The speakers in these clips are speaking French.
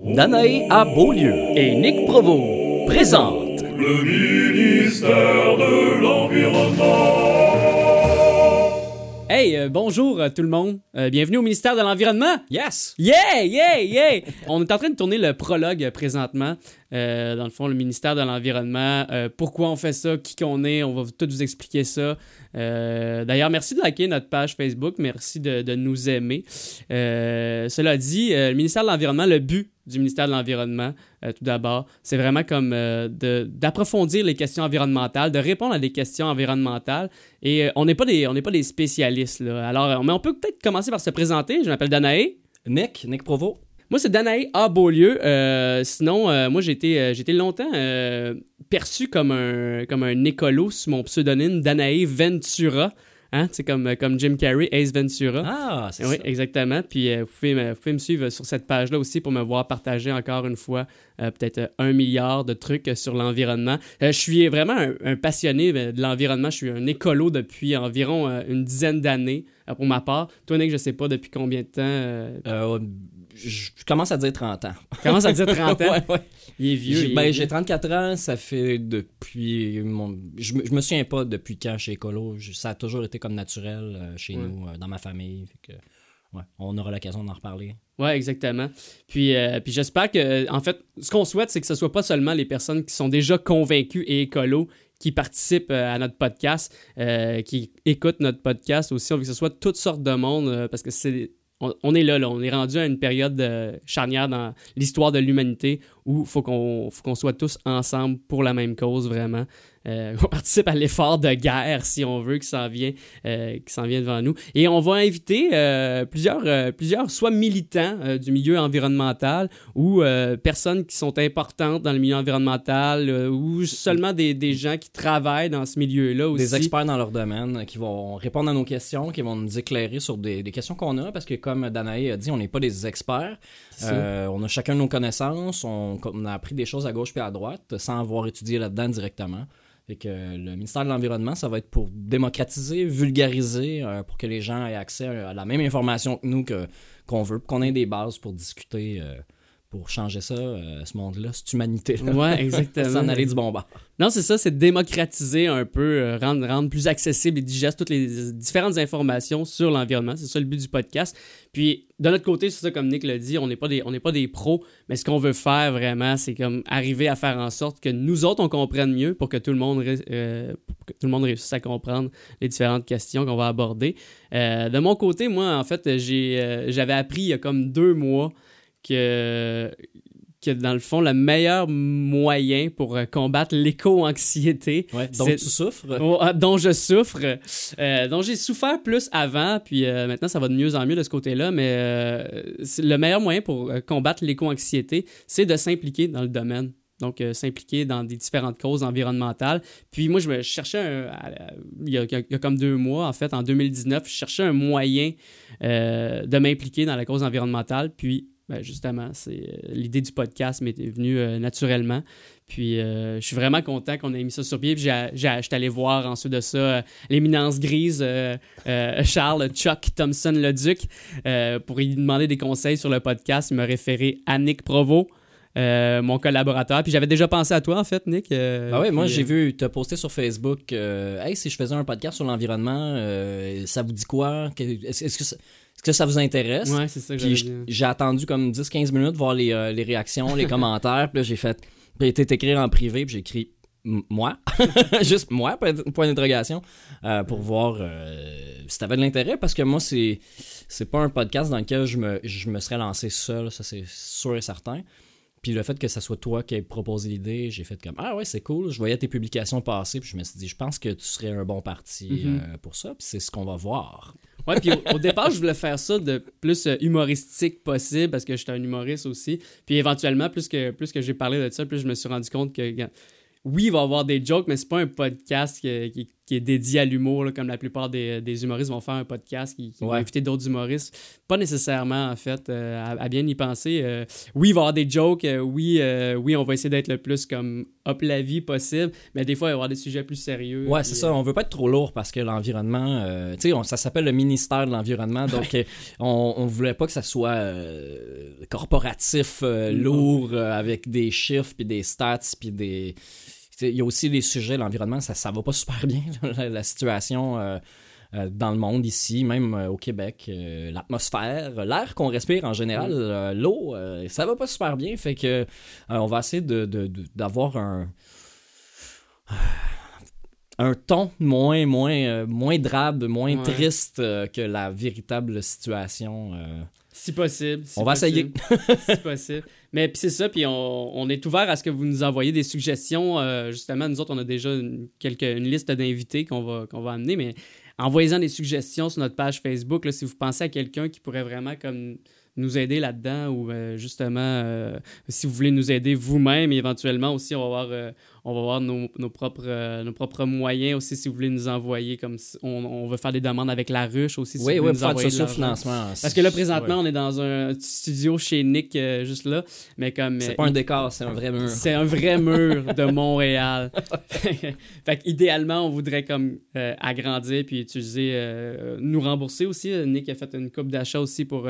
Danae à Beaulieu et Nick Provo présentent Le ministère de l'Environnement. Hey, euh, bonjour euh, tout le monde. Euh, bienvenue au ministère de l'Environnement. Yes! Yeah, yeah, yeah! On est en train de tourner le prologue euh, présentement. Euh, dans le fond, le ministère de l'Environnement. Euh, pourquoi on fait ça, qui qu'on est, on va tout vous expliquer ça. Euh, D'ailleurs, merci de liker notre page Facebook. Merci de, nous aimer. Cela dit, le ministère de l'Environnement, le but du ministère de l'Environnement, tout d'abord, c'est vraiment comme d'approfondir les questions environnementales, de répondre à des questions environnementales. Et on n'est pas des spécialistes. Alors, mais on peut peut-être commencer par se présenter. Je m'appelle Danae. Nick, Nick Provo. Moi, c'est Danae à Beaulieu. Euh, sinon, euh, moi, j'ai été, euh, j'ai été longtemps perçu comme un, comme un écolo sous mon pseudonyme Danae Ventura. Hein? C'est comme, comme Jim Carrey, Ace Ventura. Ah, c'est oui, ça. exactement. Puis euh, vous, pouvez me, vous pouvez me suivre sur cette page-là aussi pour me voir partager encore une fois euh, peut-être un milliard de trucs sur l'environnement. Euh, je suis vraiment un, un passionné de l'environnement. Je suis un écolo depuis environ une dizaine d'années pour ma part. Toi, Nick, je sais pas depuis combien de temps. Je commence à dire 30 ans. commence à dire 30 ans? ouais, ouais. Il est vieux. J'ai il est ben, vieux. j'ai 34 ans, ça fait depuis. Mon... Je, je me souviens pas depuis quand chez Écolo. Je- Ça a toujours été comme naturel euh, chez Ouais. nous, euh, dans ma famille. Fait que, ouais, on aura l'occasion d'en reparler. Ouais, exactement. Puis, euh, puis j'espère que, en fait, ce qu'on souhaite, c'est que ce soit pas seulement les personnes qui sont déjà convaincues et écolos qui participent à notre podcast, qui écoutent notre podcast aussi. On veut que ce soit toutes sortes de monde parce que c'est. On, est là, là, on est rendu à une période euh, charnière dans l'histoire de l'humanité où il faut qu'on soit tous ensemble pour la même cause, vraiment. Euh, on participe à l'effort de guerre, si on veut, qui s'en vient, euh, qui vient devant nous. Et on va inviter euh, plusieurs, euh, plusieurs, soit militants du milieu environnemental ou personnes qui sont importantes dans le milieu environnemental ou seulement des, des gens qui travaillent dans ce milieu-là aussi. Des experts dans leur domaine qui vont répondre à nos questions, qui vont nous éclairer sur des, des questions qu'on a, parce que comme Danae a dit, on n'est pas des experts. on a chacun nos connaissances, on, on a appris des choses à gauche puis à droite sans avoir étudié là-dedans directement. Que euh, le ministère de l'Environnement, ça va être pour démocratiser, vulgariser, euh, pour que les gens aient accès à la même information que nous que, qu'on veut, qu'on ait des bases pour discuter, euh, pour changer ça, euh, ce monde-là, cette humanité-là. Ouais, exactement. S'en aller du bon bord. Non, c'est ça, c'est démocratiser un peu, euh, rendre, rendre plus accessible et digeste toutes les différentes informations sur l'environnement. C'est ça le but du podcast. Puis, de notre côté, c'est ça, comme Nick l'a dit, on n'est pas, des- on pas des pros, mais ce qu'on veut faire vraiment, c'est comme arriver à faire en sorte que nous autres, on comprenne mieux pour que tout le monde, euh, pour que tout le monde réussisse à comprendre les différentes questions qu'on va aborder. Euh, de mon côté, moi, en fait, euh, j'avais appris il y a comme deux mois que que dans le fond, le meilleur moyen pour euh, combattre l'éco-anxiété, Ouais, C'est- tu souffres. oh, ah, dont je souffre, euh, dont j'ai souffert plus avant, puis euh, maintenant ça va de mieux en mieux de ce côté-là, mais euh, le meilleur moyen pour combattre l'éco-anxiété, c'est de s'impliquer dans le domaine. Donc, s'impliquer dans des différentes causes environnementales. Puis moi, je me cherchais, un- il, y a, il y a comme deux mois, en fait, en 2019, je cherchais un moyen de m'impliquer dans la cause environnementale. Puis, ben, justement, c'est euh, l'idée du podcast m'est venue euh, naturellement. Puis, euh, je suis vraiment content qu'on ait mis ça sur pied. Puis, j'ai, j'étais allé voir ensuite de ça euh, l'éminence grise, Charles Chuck Thompson Leduc, euh, pour lui demander des conseils sur le podcast. Il m'a référé à Nick Provo. euh, mon collaborateur. Puis j'avais déjà pensé à toi, en fait, Nick. euh, Ah ouais, moi j'ai euh, vu, as posté sur Facebook, hey, si je faisais un podcast sur l'environnement, ça vous dit quoi? Est-ce que, ça- est-ce que ça vous intéresse? Ouais, c'est ça que Puis j'ai attendu comme 10-15 minutes voir les, euh, les réactions, les commentaires. Puis là, j'ai fait. Puis j'ai été écrire en privé, puis j'ai écrit moi, juste moi, point d'interrogation, euh, pour voir euh, si t'avais de l'intérêt, parce que moi, c'est c'est pas un podcast dans lequel je me, je me serais lancé seul, ça c'est sûr et certain. Puis le fait que ça soit toi qui ait proposé l'idée, j'ai fait comme Ah ouais, c'est cool. Je voyais tes publications passer, puis je me suis dit, je pense que tu serais un bon parti Mhm. euh, pour ça, puis c'est ce qu'on va voir. Ouais, puis au, départ, je voulais faire ça de plus euh, humoristique possible parce que j'étais un humoriste aussi. Puis éventuellement, plus que, plus que j'ai parlé de ça, plus je me suis rendu compte que, oui, il va y avoir des jokes, mais c'est pas un podcast qui- qui est dédié à l'humour, comme la plupart des, des humoristes vont faire un podcast qui, qui vont inviter d'autres humoristes. Pas nécessairement, en fait, euh, à, à bien y penser. Euh, oui, il va y avoir des jokes, euh, oui, oui, on va essayer d'être le plus comme up la vie possible, mais des fois, il va y avoir des sujets plus sérieux. Ouais, c'est ça. On veut pas être trop lourd parce que l'environnement, tu sais, ça s'appelle le ministère de l'environnement, donc on, on voulait pas que ça soit corporatif, lourd, avec des chiffres puis des stats puis des. Il y a aussi les sujets, l'environnement, ça, ça va pas super bien, la, la situation euh, euh, dans le monde ici, même euh, au Québec. L'atmosphère, l'air qu'on respire en général, l'eau, ça va pas super bien. Fait que on va essayer de- de- de- d'avoir un un ton moins moins moins drabe, moins Ouais. triste que la véritable situation. Si possible. si On va possible. si possible. Mais puis c'est ça, puis on, on est ouvert à ce que vous nous envoyez des suggestions. euh, justement, nous autres, on a déjà une, quelques, une liste d'invités qu'on va, qu'on va amener, mais envoyez-en des suggestions sur notre page Facebook là, si vous pensez à quelqu'un qui pourrait vraiment comme nous aider là-dedans ou euh, justement euh, si vous voulez nous aider vous-même éventuellement aussi on va voir euh, on va voir nos, nos propres euh, nos propres moyens aussi si vous voulez nous envoyer comme si- on, on veut faire des demandes avec la ruche aussi si oui, vous oui, nous faire du sociofinancement. Parce que là, présentement, on est dans un studio chez Nick, euh, juste là. Mais comme. c'est euh, pas un décor, c'est un vrai mur. C'est un vrai mur de Montréal. fait qu'idéalement, on voudrait comme agrandir puis utiliser, nous rembourser aussi. Nick a fait une coupe d'achat aussi pour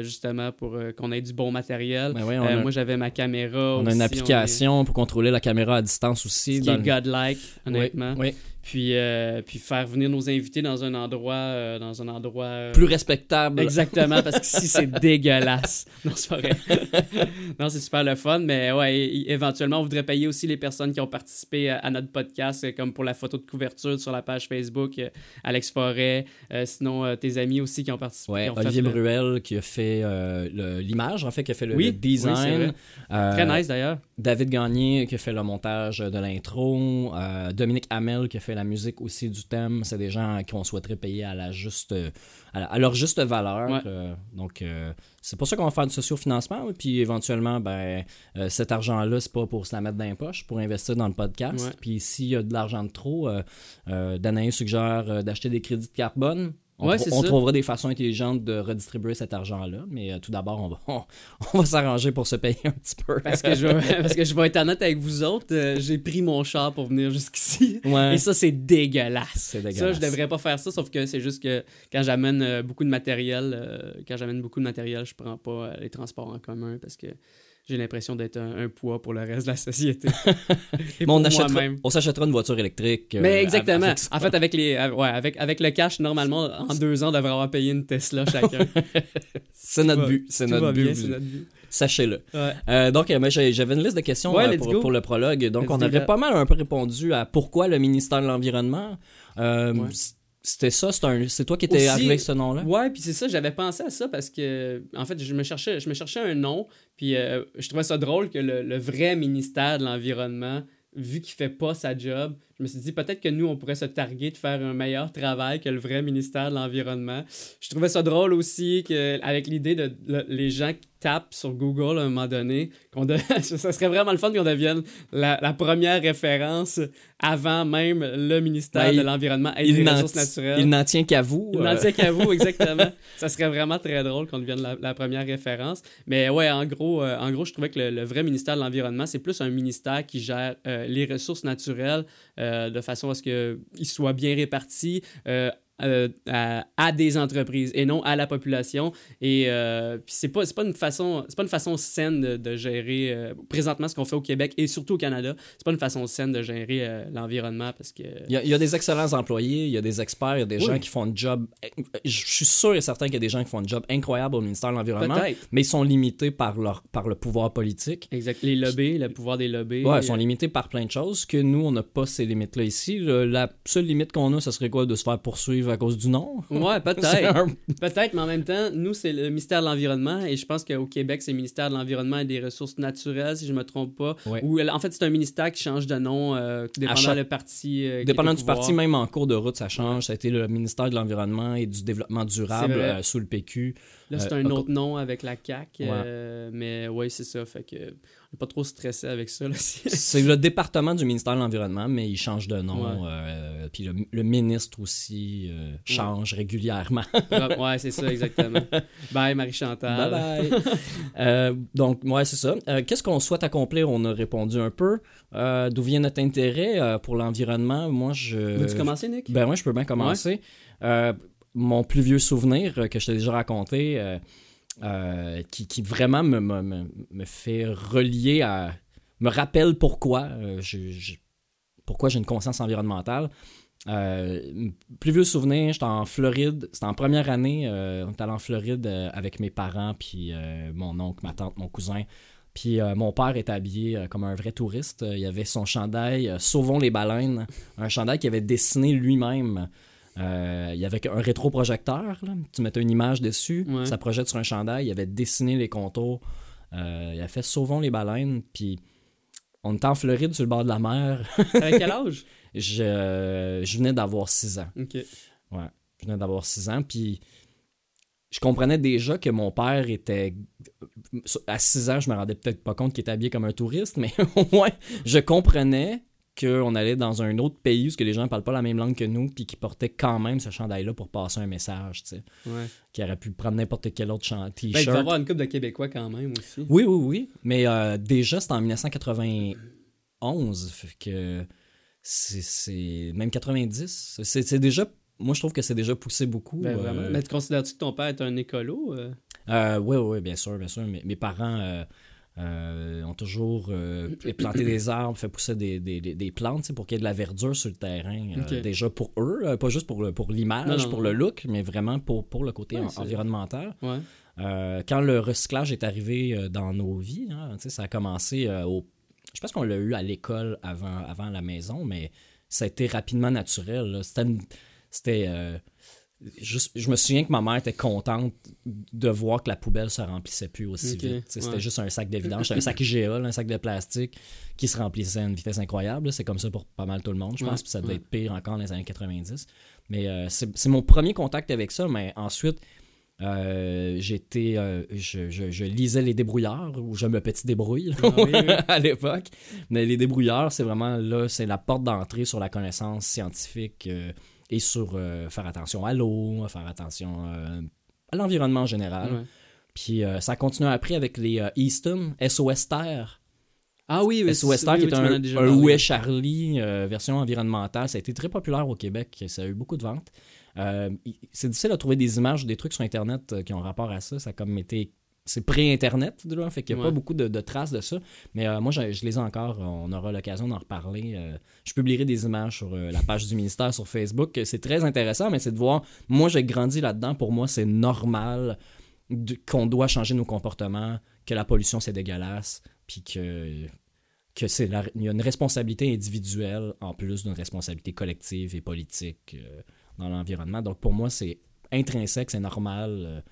justement pour qu'on ait du bon matériel. Ben oui, on, a, moi, j'avais ma caméra. on a une est- application pour contrôler la caméra à distance aussi. ce qui est le- godlike, Oui, honnêtement. oui. Puis, euh, puis faire venir nos invités dans un endroit, euh, dans un endroit euh, Plus respectable. Exactement, parce que si c'est dégueulasse. Non, c'est pas vrai. non, c'est super le fun, mais ouais, éventuellement, on voudrait payer aussi les personnes qui ont participé à, à notre podcast, comme pour la photo de couverture sur la page Facebook, Alex Forêt, sinon tes amis aussi qui ont participé. Ouais, qui ont Olivier le- Bruel qui a fait l'image, en fait, qui a fait le, Oui, oui, design. Euh, Très nice d'ailleurs. David Gagné qui a fait le montage de l'intro. Dominique Hamel qui a fait la musique aussi du thème. C'est des gens qu'on souhaiterait payer à, la juste, à, la- à leur juste valeur. Ouais. Euh, donc, euh, c'est pour ça qu'on va faire du sociofinancement. oui. Puis éventuellement, ben, euh, cet argent-là, c'est pas pour se la mettre dans les poches, pour investir dans le podcast. Ouais. Puis s'il y a de l'argent de trop, euh, euh, Danaï suggère euh, d'acheter des crédits de carbone. On, Ouais, trouvera des façons intelligentes de redistribuer cet argent-là. Mais euh, tout d'abord, on va, on, on va s'arranger pour se payer un petit peu. Parce que, je vais, parce que je vais être honnête avec vous autres, euh, j'ai pris mon char pour venir jusqu'ici. Ouais. Et ça, c'est dégueulasse. C'est Ça, dégueulasse. je devrais pas faire ça, sauf que c'est juste que quand j'amène euh, beaucoup de matériel, quand j'amène beaucoup de matériel, je prends pas les transports en commun parce que j'ai l'impression d'être un, un poids pour le reste de la société. Et on, achètera, on s'achètera une voiture électrique. euh, Mais exactement. avec ça. En fait, avec les, euh, ouais, avec, avec le cash, normalement, en deux ans, on devrait avoir payé une Tesla chacun. c'est notre but. C'est notre but. Sachez-le. Ouais. Euh, donc, euh, j'avais une liste de questions Ouais, euh, pour, le prologue. Donc, Let's on avait pas mal un peu répondu à pourquoi le ministère de l'Environnement. Euh, Ouais. C'était ça, c'est un- c'est toi qui étais Aussi- arrivé avec ce nom-là? Ouais, puis c'est ça, j'avais pensé à ça parce que, en fait, je me cherchais, je me cherchais un nom, puis euh, je trouvais ça drôle que le, le vrai ministère de l'Environnement, vu qu'il fait pas sa job, je me suis dit peut-être que nous, on pourrait se targuer de faire un meilleur travail que le vrai ministère de l'Environnement. Je trouvais ça drôle aussi que, avec l'idée de le- les gens tapent sur Google à un moment donné, qu'on de- ça serait vraiment le fun qu'on devienne la, la première référence avant même le ministère Ben, de l'Environnement et Il des Ressources naturelles. il n'en tient qu'à vous. Il euh, n'en tient qu'à vous, exactement. ça serait vraiment très drôle qu'on devienne la, la première référence. Mais ouais, en gros, euh, en gros je trouvais que le, le vrai ministère de l'Environnement, c'est plus un ministère qui gère euh, les ressources naturelles euh, de façon à ce qu'ils soient bien répartis. Euh, à, à des entreprises et non à la population et euh, puis c'est pas pas une façon pas une façon saine de, de gérer euh, présentement ce qu'on fait au Québec et surtout au Canada c'est pas une façon saine de gérer euh, l'environnement parce que Il y, a, il y a des excellents employés, il y a des experts, il y a des Oui. gens qui font un job. Je suis sûr et certain qu'il y a des gens qui font un job incroyable au ministère de l'Environnement, mais ils sont limités par, leur, par le pouvoir politique. exact les lobbies le pouvoir des lobbies Ouais, ils sont limités par plein de choses que nous, on n'a pas ces limites-là ici. La seule limite qu'on a, ce serait quoi? De se faire poursuivre à cause du nom? Ouais, peut-être. un- Peut-être, mais en même temps, nous, c'est le ministère de l'Environnement et je pense qu'au Québec, c'est le ministère de l'Environnement et des Ressources naturelles, si je me trompe pas. Ouais. Ou en fait, c'est un ministère qui change de nom, euh, dépendant chaque- le parti. euh, Dépendant du parti, même en cours de route, ça change. Ça a été le ministère de l'Environnement et du Développement durable euh, sous le PQ. Là, c'est Euh, un autre nom avec la CAQ. euh, mais ouais, c'est ça. Fait que est pas trop stressé avec ça. C'est le département du ministère de l'Environnement, mais il change de nom. Ouais. euh, puis le, le ministre aussi euh, change régulièrement. ouais, c'est ça, exactement. Bye, Marie-Chantal. Bye bye. Euh, donc, ouais, c'est ça. Qu'est-ce qu'on souhaite accomplir? On a répondu un peu. D'où vient notre intérêt pour l'environnement? Moi, je. Veux-tu commencer, Nick? Ben ouais, je peux bien commencer. Mon plus vieux souvenir que je t'ai déjà raconté, euh, qui, vraiment me, fait relier à. me rappelle pourquoi euh, j'ai une conscience environnementale. Euh, plus vieux souvenir, j'étais en Floride, c'était en première année, on était allé en Floride avec mes parents, puis mon oncle, ma tante, mon cousin. Puis mon père était habillé comme un vrai touriste. Il avait son chandail Sauvons les baleines, un chandail qu'il avait dessiné lui-même. Euh, il y avait un rétroprojecteur, là. tu mettais une image dessus, Ouais. ça projette sur un chandail, il avait dessiné les contours. Euh, il a fait Sauvons les baleines, puis on était en Floride sur le bord de la mer. Avec quel âge? je, je venais d'avoir 6 ans. Ok. Ouais, je venais d'avoir 6 ans, puis je comprenais déjà que mon père était... À 6 ans, je me rendais peut-être pas compte qu'il était habillé comme un touriste, mais au moins, je comprenais qu'on allait dans un autre pays où que les gens ne parlent pas la même langue que nous, puis qui portaient quand même ce chandail-là pour passer un message, tu sais, Ouais. qui aurait pu prendre n'importe quel autre Ben, il t-shirt. y avoir une couple de Québécois quand même aussi. Oui, oui, oui. Mais euh, déjà, c'était en 1991. Fait que c'est- c'est. Même 90. C'est déjà. Moi, je trouve que c'est déjà poussé beaucoup. Ben, euh. Mais tu considères-tu que ton père est un écolo? euh? euh, oui, oui, bien sûr, bien sûr. Mes, mes parents euh, ont toujours euh, planté des arbres, fait pousser des, des, des- plantes pour qu'il y ait de la verdure sur le terrain. euh, déjà pour eux, pas juste pour, le- pour l'image, pour le look, mais vraiment pour, pour le côté Ouais, en- c'est- environnemental. Ouais. Quand le recyclage est arrivé dans nos vies, hein, ça a commencé au. Je pense qu'on l'a eu à l'école avant, avant la maison, mais ça a été rapidement naturel. C'était. Je me souviens que ma mère était contente de voir que la poubelle se remplissait plus aussi vite. C'était juste un sac de vidange, c'était un sac IGA, un sac de plastique qui se remplissait à une vitesse incroyable. C'est comme ça pour pas mal tout le monde, je pense. Ouais, Puis ça devait ouais. être pire encore dans les années 90. Mais euh, c'est mon premier contact avec ça. Mais ensuite, euh, j'étais, euh, je, je- je lisais les débrouillards ou je me petit débrouille Ah oui, oui. à l'époque. Mais les débrouillards, c'est vraiment là, c'est la porte d'entrée sur la connaissance scientifique et sur euh, faire attention à l'eau, faire attention euh, à l'environnement en général. Ouais. Puis euh, ça continue après avec les euh, Easton, SOS Terre. Ah oui, mais SOS Terre oui, qui oui, est un, déjà un. Où est Charlie version environnementale. Ça a été très populaire au Québec. Ça a eu beaucoup de ventes. C'est difficile de trouver des images, des trucs sur Internet qui ont rapport à ça. Ça a comme été. C'est pré-Internet, fait qu'il n'y a Ouais. pas beaucoup de, de traces de ça. Mais euh, moi, je, je les ai encore. On aura l'occasion d'en reparler. Euh, je publierai des images sur euh, la page du ministère sur Facebook. C'est très intéressant, mais c'est de voir. Moi, j'ai grandi là-dedans. Pour moi, c'est normal qu'on doit changer nos comportements, que la pollution, c'est dégueulasse, puis que que c'est la- il y a une responsabilité individuelle en plus d'une responsabilité collective et politique dans l'environnement. Donc pour moi, c'est intrinsèque, c'est normal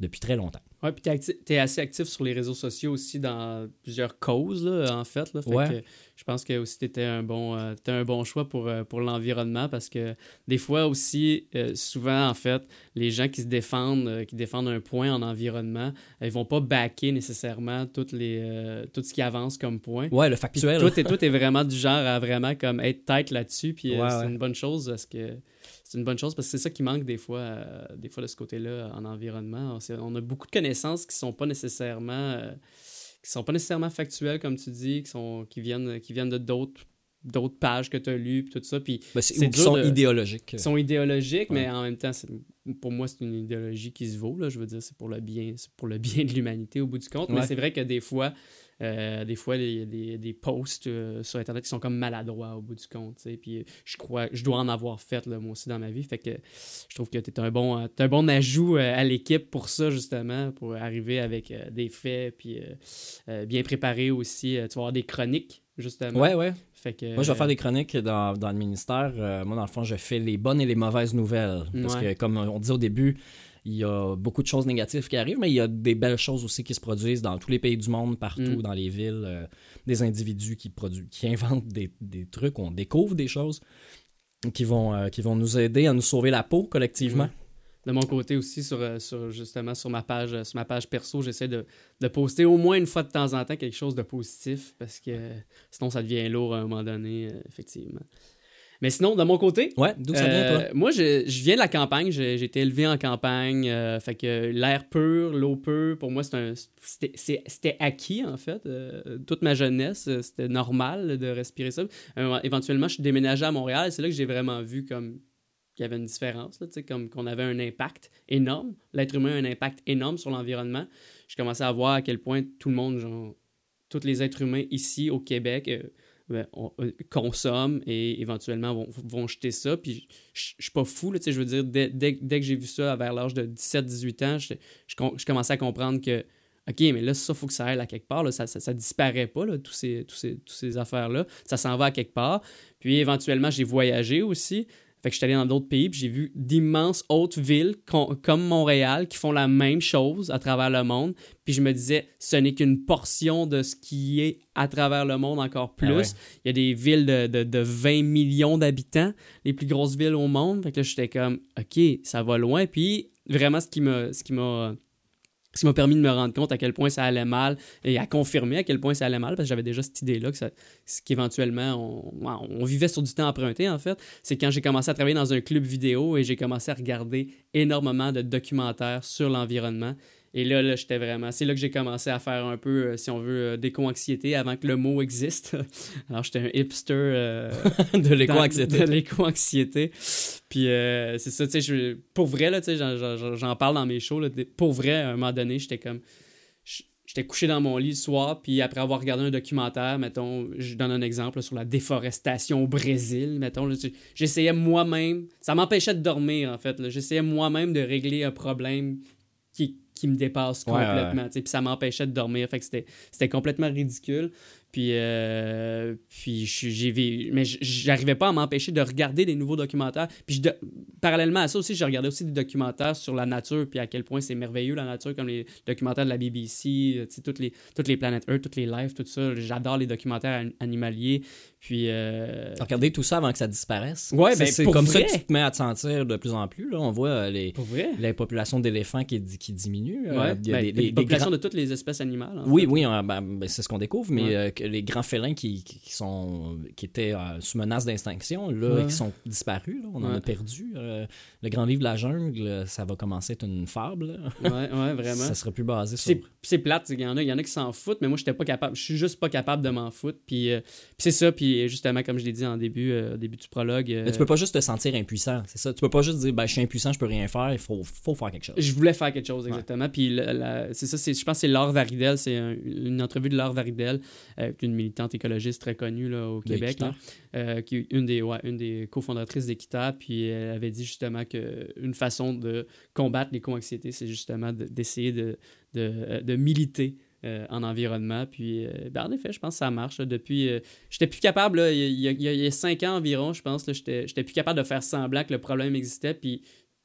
depuis très longtemps. Ouais, puis t'es, acti- t'es assez actif sur les réseaux sociaux aussi dans plusieurs causes, là, en fait. Là. Fait Ouais. que je pense que aussi t'étais un bon, euh, un bon choix pour, euh, pour l'environnement parce que des fois aussi, euh, souvent, en fait, les gens qui se défendent, qui défendent un point en environnement, ils vont pas backer nécessairement toutes les, tout ce qui avance comme point. Ouais, le Puis factuel. toi, t'es, toi, t'es vraiment du genre à vraiment comme être tête là-dessus, puis Ouais, c'est ouais. une bonne chose parce que c'est une bonne chose parce que c'est ça qui manque des fois, euh, des fois de ce côté-là en environnement. On, a beaucoup de connaissances qui sont pas nécessairement, euh, qui sont pas nécessairement factuelles comme tu dis, qui sont, qui viennent, qui viennent de d'autres, d'autres pages que tu as lues, puis tout ça, puis Ben, c'est- qui sont de- idéologiques. qui sont idéologiques, mais en même temps, pour moi, c'est une idéologie qui se vaut. Là, je veux dire, c'est pour le bien, c'est pour le bien de l'humanité au bout du compte. Mais c'est vrai que des fois, euh, des fois, il y a des, des posts euh, sur Internet qui sont comme maladroits au bout du compte. Puis euh, je crois, je dois en avoir fait là, moi aussi dans ma vie. Fait que je trouve que tu es un bon, t'es un bon ajout à l'équipe pour ça justement, pour arriver avec des faits puis bien préparé aussi. Tu vas avoir des chroniques justement. Ouais, ouais. Fait que Moi, je vais faire des chroniques dans, dans le ministère. Euh, moi, dans le fond, je fais les bonnes et les mauvaises nouvelles. Parce Ouais. que, comme on dit au début, il y a beaucoup de choses négatives qui arrivent, mais il y a des belles choses aussi qui se produisent dans tous les pays du monde, partout, Mm. dans les villes. euh, des individus qui, produisent, qui inventent des, des trucs, on découvre des choses qui vont, euh, qui vont nous aider à nous sauver la peau collectivement. De mon côté aussi, sur, euh, sur justement sur ma page, sur ma page perso, j'essaie de, de poster au moins une fois de temps en temps quelque chose de positif parce que sinon ça devient lourd à un moment donné, effectivement. Mais sinon, de mon côté, Ouais, d'où ça vient, euh, toi? moi, je, je viens de la campagne. J'ai été élevé en campagne. euh, fait que l'air pur, l'eau pure, pour moi, c'est un- c'était acquis, en fait. euh, toute ma jeunesse, c'était normal de respirer ça. Éventuellement, je suis déménagé à Montréal. C'est là que j'ai vraiment vu comme qu'il y avait une différence, là, comme qu'on avait un impact énorme. L'être humain a un impact énorme sur l'environnement. Je commençais à voir à quel point tout le monde, genre, tous les êtres humains ici au Québec euh, ben, euh, consomment et éventuellement vont, vont jeter ça. Puis je suis pas fou, là, je veux dire, dès, dès- dès que j'ai vu ça vers l'âge de 17-18 ans, je, je, com- je commençais à comprendre que, OK, mais là, ça, faut que ça aille à quelque part. Là, ça, ça, disparaît pas, là, tous ces, tous ces, tous ces affaires-là. Ça s'en va à quelque part. Puis éventuellement, j'ai voyagé aussi. Fait que je suis allé dans d'autres pays, puis j'ai vu d'immenses autres villes com- comme Montréal qui font la même chose à travers le monde. Puis je me disais, ce n'est qu'une portion de ce qui est à travers le monde encore plus. Ah ouais. Il y a des villes de, de, de 20 millions d'habitants, les plus grosses villes au monde. Fait que là, j'étais comme, OK, ça va loin. Puis vraiment, ce qui m'a, ce qui m'a, permis de me rendre compte à quel point ça allait mal et à confirmer à quel point ça allait mal, parce que j'avais déjà cette idée-là, que qu'éventuellement, on, on vivait sur du temps emprunté, en fait. C'est quand j'ai commencé à travailler dans un club vidéo et j'ai commencé à regarder énormément de documentaires sur l'environnement. Et là, là j'étais vraiment. C'est là que j'ai commencé à faire un peu, euh, si on veut, euh, d'éco-anxiété avant que le mot existe. Alors, j'étais un hipster. euh, de l'éco-anxiété. De l'éco-anxiété. Puis euh, c'est ça, tu sais, pour vrai, là, tu sais, j'en- parle dans mes shows. Là, pour vrai, à un moment donné, j'étais comme. J'étais couché dans mon lit le soir, puis après avoir regardé un documentaire, mettons, je donne un exemple là, sur la déforestation au Brésil, mettons, j'essayais moi-même, ça m'empêchait de dormir en fait, là. j'essayais moi-même de régler un problème qui, qui me dépasse complètement, puis ça m'empêchait de dormir, fait que c'était complètement ridicule. Puis, euh, puis j'ai vu, mais j'arrivais pas à m'empêcher de regarder des nouveaux documentaires. Puis je de- parallèlement à ça aussi, j'ai regardé aussi des documentaires sur la nature, puis à quel point c'est merveilleux la nature, comme les documentaires de la BBC, euh, toutes les, toutes les planètes Earth, toutes les lives, tout ça. J'adore les documentaires an- animaliers. Puis, euh, T'as regardé tout ça avant que ça disparaisse? Ouais, ben, c'est comme ça que tu te mets à te sentir de plus en plus. Là. On voit euh, les, les populations d'éléphants qui, qui diminuent. euh, Ouais, ben, les populations grands- de toutes les espèces animales. Oui, fait. oui, euh, ben, ben, c'est ce qu'on découvre, mais Ouais. Que les grands félins qui, sont, qui étaient euh, sous menace d'extinction, là, Ouais. qui sont disparus, là, on en Ouais. a perdu. euh, le grand livre de la jungle, ça va commencer à être une fable. là. Ouais, ouais, vraiment. Ça serait plus basé sur... C'est plate, il y en a, il y en a qui s'en foutent, mais moi j'étais pas capable, je suis juste pas capable de m'en foutre. Puis, euh, puis c'est ça, puis justement comme je l'ai dit en début, au début du prologue, Mais tu peux pas juste te sentir impuissant, c'est ça. Tu peux pas juste dire, ben, je suis impuissant, je peux rien faire, il faut, faut faire quelque chose. je voulais faire quelque chose exactement. Puis c'est ça, je pense que c'est Laure Varidel, c'est un- une entrevue de Laure Varidel, une militante écologiste très connue là, au Québec, là, euh, qui est une des, ouais, une des cofondatrices d'Équiterre, puis elle avait dit justement qu'une façon de combattre l'éco-anxiété, c'est justement de- d'essayer de, de, euh, de militer euh, en environnement. Puis, euh, ben, en effet, je pense que ça marche. là. depuis, euh, j'étais plus capable, là, il, y a, il y cinq ans environ, je pense, j'étais plus capable de faire semblant que le problème existait. Puis,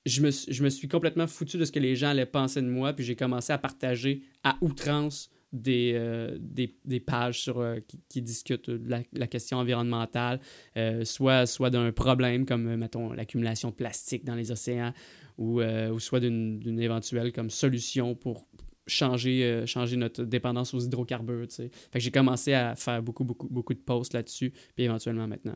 je me, je me suis complètement foutu de ce que les gens allaient penser de moi. Puis, j'ai commencé à partager à outrance des, euh, des, des pages sur, euh, qui, discutent de la, question environnementale, euh, soit, soit d'un problème comme, mettons, l'accumulation de plastique dans les océans, ou, ou soit d'une éventuelle comme solution pour changer, changer notre dépendance aux hydrocarbures. j'ai commencé à faire beaucoup, beaucoup, beaucoup de posts là-dessus, puis éventuellement maintenant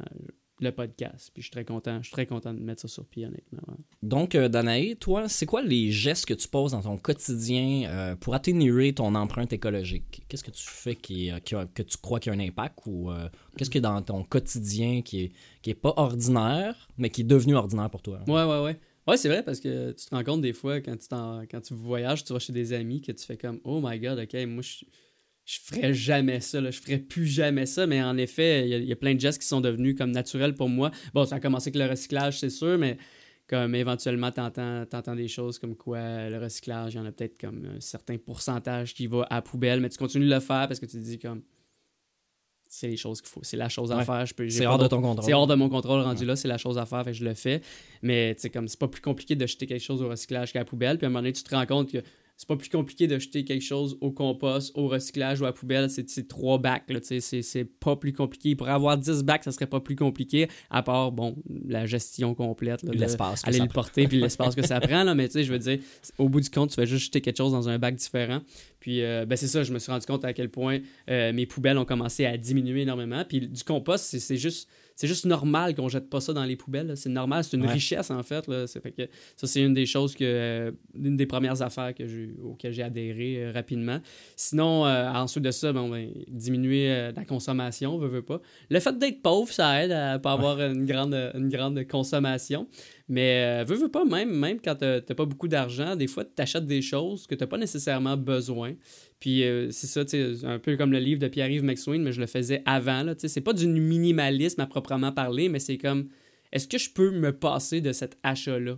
le podcast. Puis je suis très content, je suis très content de mettre ça sur pied, honnêtement. Donc, euh, Danae, toi, c'est quoi les gestes que tu poses dans ton quotidien euh, pour atténuer ton empreinte écologique? Qu'est-ce que tu fais qui, qui a- que tu crois qu'il y a un impact ou euh, qu'est-ce qui est dans ton quotidien qui est, qui est pas ordinaire, mais qui est devenu ordinaire pour toi? Ouais, ouais, ouais. Ouais, c'est vrai parce que tu te rends compte des fois quand tu, quand tu voyages, tu vas chez des amis que tu fais comme Oh my god, ok, moi je, je ferais jamais ça, là, je ferais plus jamais ça, mais en effet, il y, a- il y a plein de gestes qui sont devenus comme naturels pour moi. Bon, ça a commencé avec le recyclage, c'est sûr, mais comme éventuellement t'entends, t'entends des choses comme quoi le recyclage, il y en a peut-être comme un certain pourcentage qui va à la poubelle, mais tu continues de le faire parce que tu te dis comme c'est les choses qu'il faut, c'est la chose à Ouais. faire. Je peux, C'est hors de ton contrôle. c'est hors de mon contrôle rendu là, c'est la chose à faire, fait que je le fais. Mais sais, comme c'est pas plus compliqué de jeter quelque chose au recyclage qu'à la poubelle. Puis à un moment donné, tu te rends compte que c'est pas plus compliqué de jeter quelque chose au compost, au recyclage ou à la poubelle. C'est trois bacs, c'est pas plus compliqué. Pour avoir 10 bacs, ça serait pas plus compliqué, à part, bon, la gestion complète. l'espace que Aller ça le porter, puis l'espace que ça prend, là. Mais tu sais, je veux dire, au bout du compte, tu fais juste jeter quelque chose dans un bac différent. Puis, euh, ben c'est ça, je me suis rendu compte à quel point euh, mes poubelles ont commencé à diminuer énormément. Puis du compost, c'est juste, c'est juste normal qu'on jette pas ça dans les poubelles. C'est normal, c'est une Ouais. richesse en fait. Là. C'est fait que ça, c'est une des choses que, euh, une des premières affaires que auxquelles j'ai adhéré euh, rapidement. Sinon, euh, ensuite de ça, bon, ben, diminuer euh, la consommation, veut, veut pas. Le fait d'être pauvre, ça aide à pas avoir une grande, une grande consommation. Mais euh, veux, pas, même, même quand t'as pas beaucoup d'argent, des fois, tu achètes des choses que t'as pas nécessairement besoin. Puis euh, c'est ça, sais, un peu comme le livre de Pierre-Yves McSween, mais je le faisais avant. là. C'est pas du minimalisme à proprement parler, mais c'est comme, est-ce que je peux me passer de cet achat-là?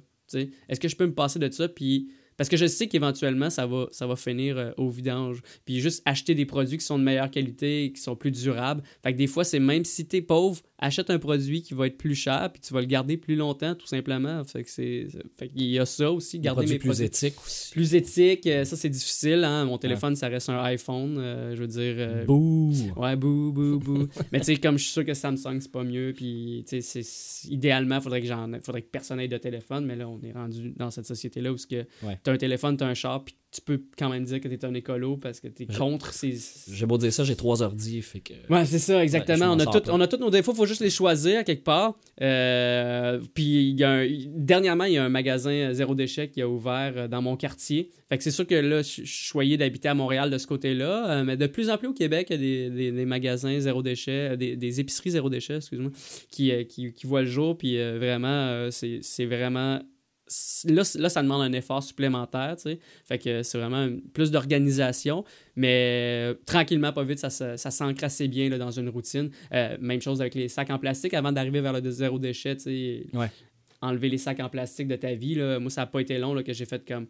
Est-ce que je peux me passer de ça? Puis parce que je sais qu'éventuellement, ça va, ça va finir euh, au vidange. Puis juste acheter des produits qui sont de meilleure qualité, qui sont plus durables. Fait que des fois, c'est même si t'es pauvre, achète un produit qui va être plus cher, puis tu vas le garder plus longtemps, tout simplement. Fait que c'est. Fait qu'il y a ça aussi, Des garder produits mes plus produits éthiques aussi. plus éthique, euh, ça c'est difficile. Hein? Mon téléphone, ça reste un iPhone. euh, je veux dire. Bouh! Ouais, bou, bou, bou. Mais tu sais, comme je suis sûr que Samsung, c'est pas mieux. Puis, tu sais, idéalement, faudrait que j'en faudrait que personne ait de téléphone. Mais là, on est rendu dans cette société-là où ce que Ouais. T'as un téléphone, t'as un char, puis tu peux quand même dire que t'es un écolo parce que t'es contre ces. J'ai beau dire ça, j'ai trois ordi, fait que... Ouais, c'est ça, exactement. m'en on, a tout, on a tous nos défauts, faut juste les choisir à quelque part. Euh, puis il y a un- dernièrement, il y a un magasin euh, zéro déchet qui a ouvert euh, dans mon quartier. Fait que c'est sûr que là, je suis choyé d'habiter à Montréal de ce côté-là, mais de plus en plus au Québec, il y a des, des- des magasins zéro déchet, des, des épiceries zéro déchet, excuse-moi, qui, qui, qui voient le jour. Puis vraiment, c'est vraiment là, ça demande un effort supplémentaire, tu sais. Fait que c'est vraiment plus d'organisation, mais euh, tranquillement, pas vite, ça, ça s'ancre assez bien là, dans une routine. Euh, même chose avec les sacs en plastique. Avant d'arriver vers le zéro déchet, tu sais, Ouais. enlever les sacs en plastique de ta vie, là, moi, ça n'a pas été long là, que j'ai fait comme...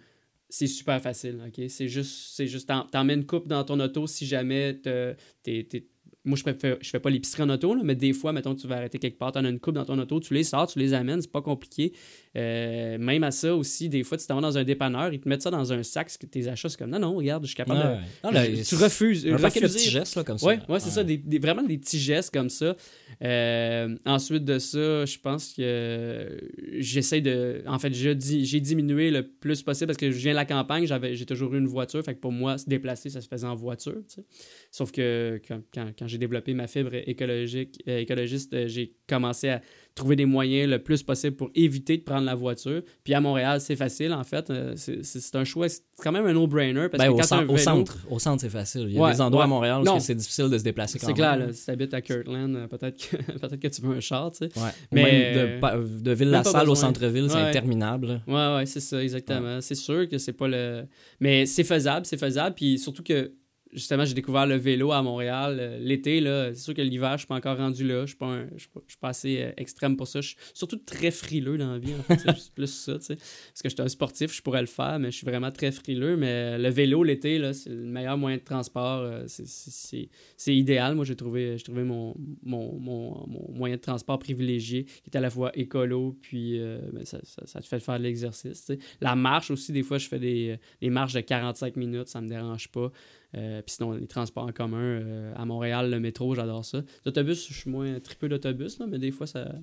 C'est super facile, OK? C'est juste, c'est juste t'en, t'en mets une coupe dans ton auto si jamais te- t'es, t'es- moi, je fais, je fais pas l'épicerie en auto, là, mais des fois, mettons, tu vas arrêter quelque part, tu as une coupe dans ton auto, tu les sors, tu les amènes, c'est pas compliqué. Euh, même à ça aussi, des fois, tu t'en vas dans un dépanneur, ils te mettent ça dans un sac, tes achats, c'est comme non, non, regarde, je suis capable Ouais. de. Non, là, Je- tu refuses. Un paquet de refuser- petits gestes, là, comme ça. Ouais, ouais, c'est ça, des, des- vraiment des petits gestes comme ça. Euh, ensuite de ça, je pense que j'essaie de. En fait, j'ai diminué le plus possible parce que je viens de la campagne, j'ai toujours eu une voiture. Fait que pour moi, se déplacer, ça se faisait en voiture. tu sais. Sauf que quand, j'ai développé ma fibre écologique, euh, écologiste, euh, j'ai commencé à trouver des moyens le plus possible pour éviter de prendre la voiture. Puis à Montréal, c'est facile en fait. Euh, c'est, un choix, c'est quand même un no-brainer Ben, au, centre, au centre, c'est facile. Il y a Ouais, des endroits ouais. à Montréal où c'est difficile de se déplacer quand C'est clair, même. là, si t'habites à Kirtland, peut-être que, peut-être que tu veux un char, tu sais. Ouais. Mais- même de, de Même Ville-la-Salle au centre-ville, c'est interminable. Ouais, ouais, c'est ça, exactement. C'est sûr que c'est pas le. Mais c'est faisable, c'est faisable. Puis surtout que, justement, j'ai découvert le vélo à Montréal euh, l'été. C'est sûr que l'hiver, je suis pas encore rendu là. Je je suis suis pas assez euh, extrême pour ça. Je suis surtout très frileux dans la vie, en fait. c'est plus ça, tu sais. Parce que je suis un sportif, je pourrais le faire, mais je suis vraiment très frileux. Mais le vélo l'été, c'est le meilleur moyen de transport. euh, c'est- idéal. Moi, j'ai trouvé, trouvé mon, mon, mon, mon moyen de transport privilégié, qui est à la fois écolo, puis euh, ben, ça, ça, te fait faire de l'exercice. La marche aussi, des fois, je fais des, des marches de 45 minutes, ça me dérange pas. Euh, puis sinon, les transports en commun, euh, à Montréal, le métro, j'adore ça. L'autobus, je suis moins tripeux d'autobus, mais des fois, ça...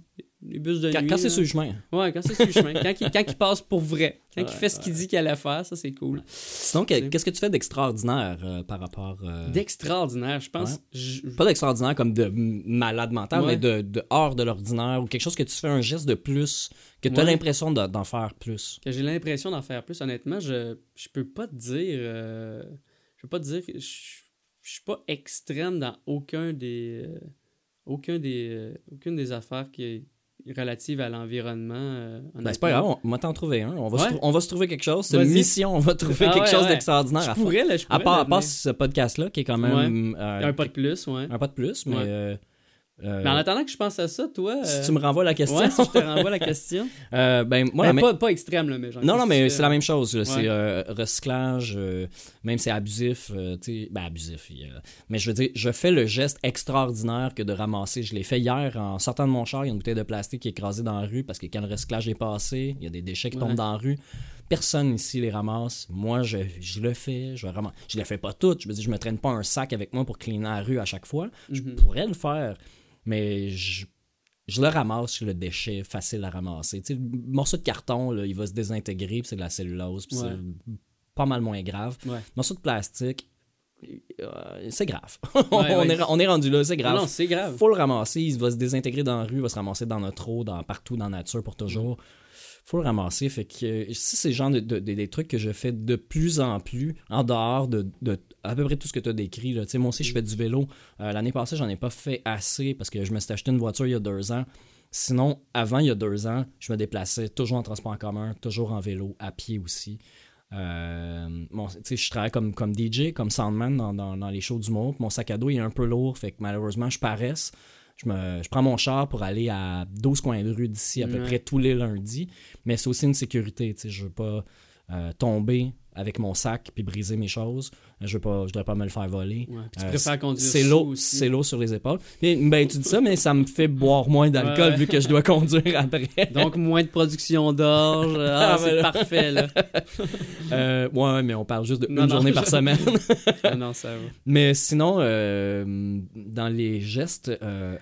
les bus de Quand, nuit... quand c'est sur le chemin. Ouais, quand c'est sur le chemin. Quand il, quand il passe pour vrai. Quand il fait ce qu'il dit qu'il allait faire, ça, c'est cool. Sinon, qu'est-ce que tu fais d'extraordinaire euh, par rapport. euh, D'extraordinaire, je pense. Ouais. je- Pas d'extraordinaire comme de malade mental, mais de, de hors de l'ordinaire ou quelque chose que tu fais un geste de plus, que tu as l'impression de- d'en faire plus. que j'ai l'impression d'en faire plus. Honnêtement, je, je peux pas te dire. Je peux pas te dire. que Je, je suis pas extrême dans aucun des. euh, aucun des euh, aucune des affaires qui est relative à l'environnement. euh, Ben, c'est pas grave, on, on va t'en trouver un. On va, se Ouais. on va se trouver quelque chose. C'est une mission, on va trouver Ah quelque ouais, chose ouais. d'extraordinaire Je à faire. pourrais, là, je À part, à part ce podcast-là, qui est quand même. Un pas de plus, ouais. un pas de plus, mais. Euh, Mais en attendant que je pense à ça, toi. si euh, tu me renvoies la question. Ouais, si je te renvoie la question. euh, ben, moi, Ben, pas, pas extrême, là, mais genre. Non, non, mais c'est la même chose. C'est recyclage, même c'est abusif. ben, abusif. mais je veux dire, je fais le geste extraordinaire que de ramasser. Je l'ai fait hier en sortant de mon char. Il y a une bouteille de plastique qui est écrasée dans la rue parce que quand le recyclage est passé, il y a des déchets qui Ouais. tombent dans la rue. personne ici les ramasse. Moi, je, je le fais. Je, vraiment, je le fais pas toutes. Je me dis, je me traîne pas un sac avec moi pour cleaner la rue à chaque fois. Je Mhm. pourrais le faire, mais je, je le ramasse sur le déchet facile à ramasser. Tu sais, le morceau de carton, là, il va se désintégrer, puis c'est de la cellulose, puis Ouais. c'est pas mal moins grave. Ouais. Morceau de plastique, euh, c'est grave. Ouais, on, ouais. Est, on est rendu là, c'est grave. Non, c'est grave. Faut le ramasser, il va se désintégrer dans la rue, il va se ramasser dans notre eau, dans, partout dans la nature pour toujours. Faut le ramasser. Fait que euh, si c'est le genre de, de- de- des trucs que je fais de plus en plus, en dehors de, à peu près tout ce que tu as décrit. Là. Moi aussi, je fais du vélo. Euh, L'année passée, j'en ai pas fait assez parce que je me suis acheté une voiture il y a deux ans. Sinon, avant, il y a deux ans, je me déplaçais toujours en transport en commun, toujours en vélo, à pied aussi. Euh, je travaille comme, comme DJ, comme soundman dans, dans, les shows du monde. Mon sac à dos est un peu lourd, fait que malheureusement, je paresse. Je, me, je prends mon char pour aller à 12 coins de rue d'ici à peu près tous les lundis. Mais c'est aussi une sécurité. tu sais, Je veux pas euh, tomber avec mon sac puis briser mes choses. Je veux pas, je dois pas me le faire voler. Ouais. Puis tu Euh, préfères conduire c'est l'eau, c'est l'eau sur les épaules. Ben, tu dis ça, mais ça me fait boire moins d'alcool Ouais, vu que je dois conduire après. Donc, moins de production d'orge. Ah, Ah, c'est parfait, là. Euh, ouais, mais on parle juste Non, non, journée je- par semaine. Ah non, ça va. mais sinon, euh, dans les gestes,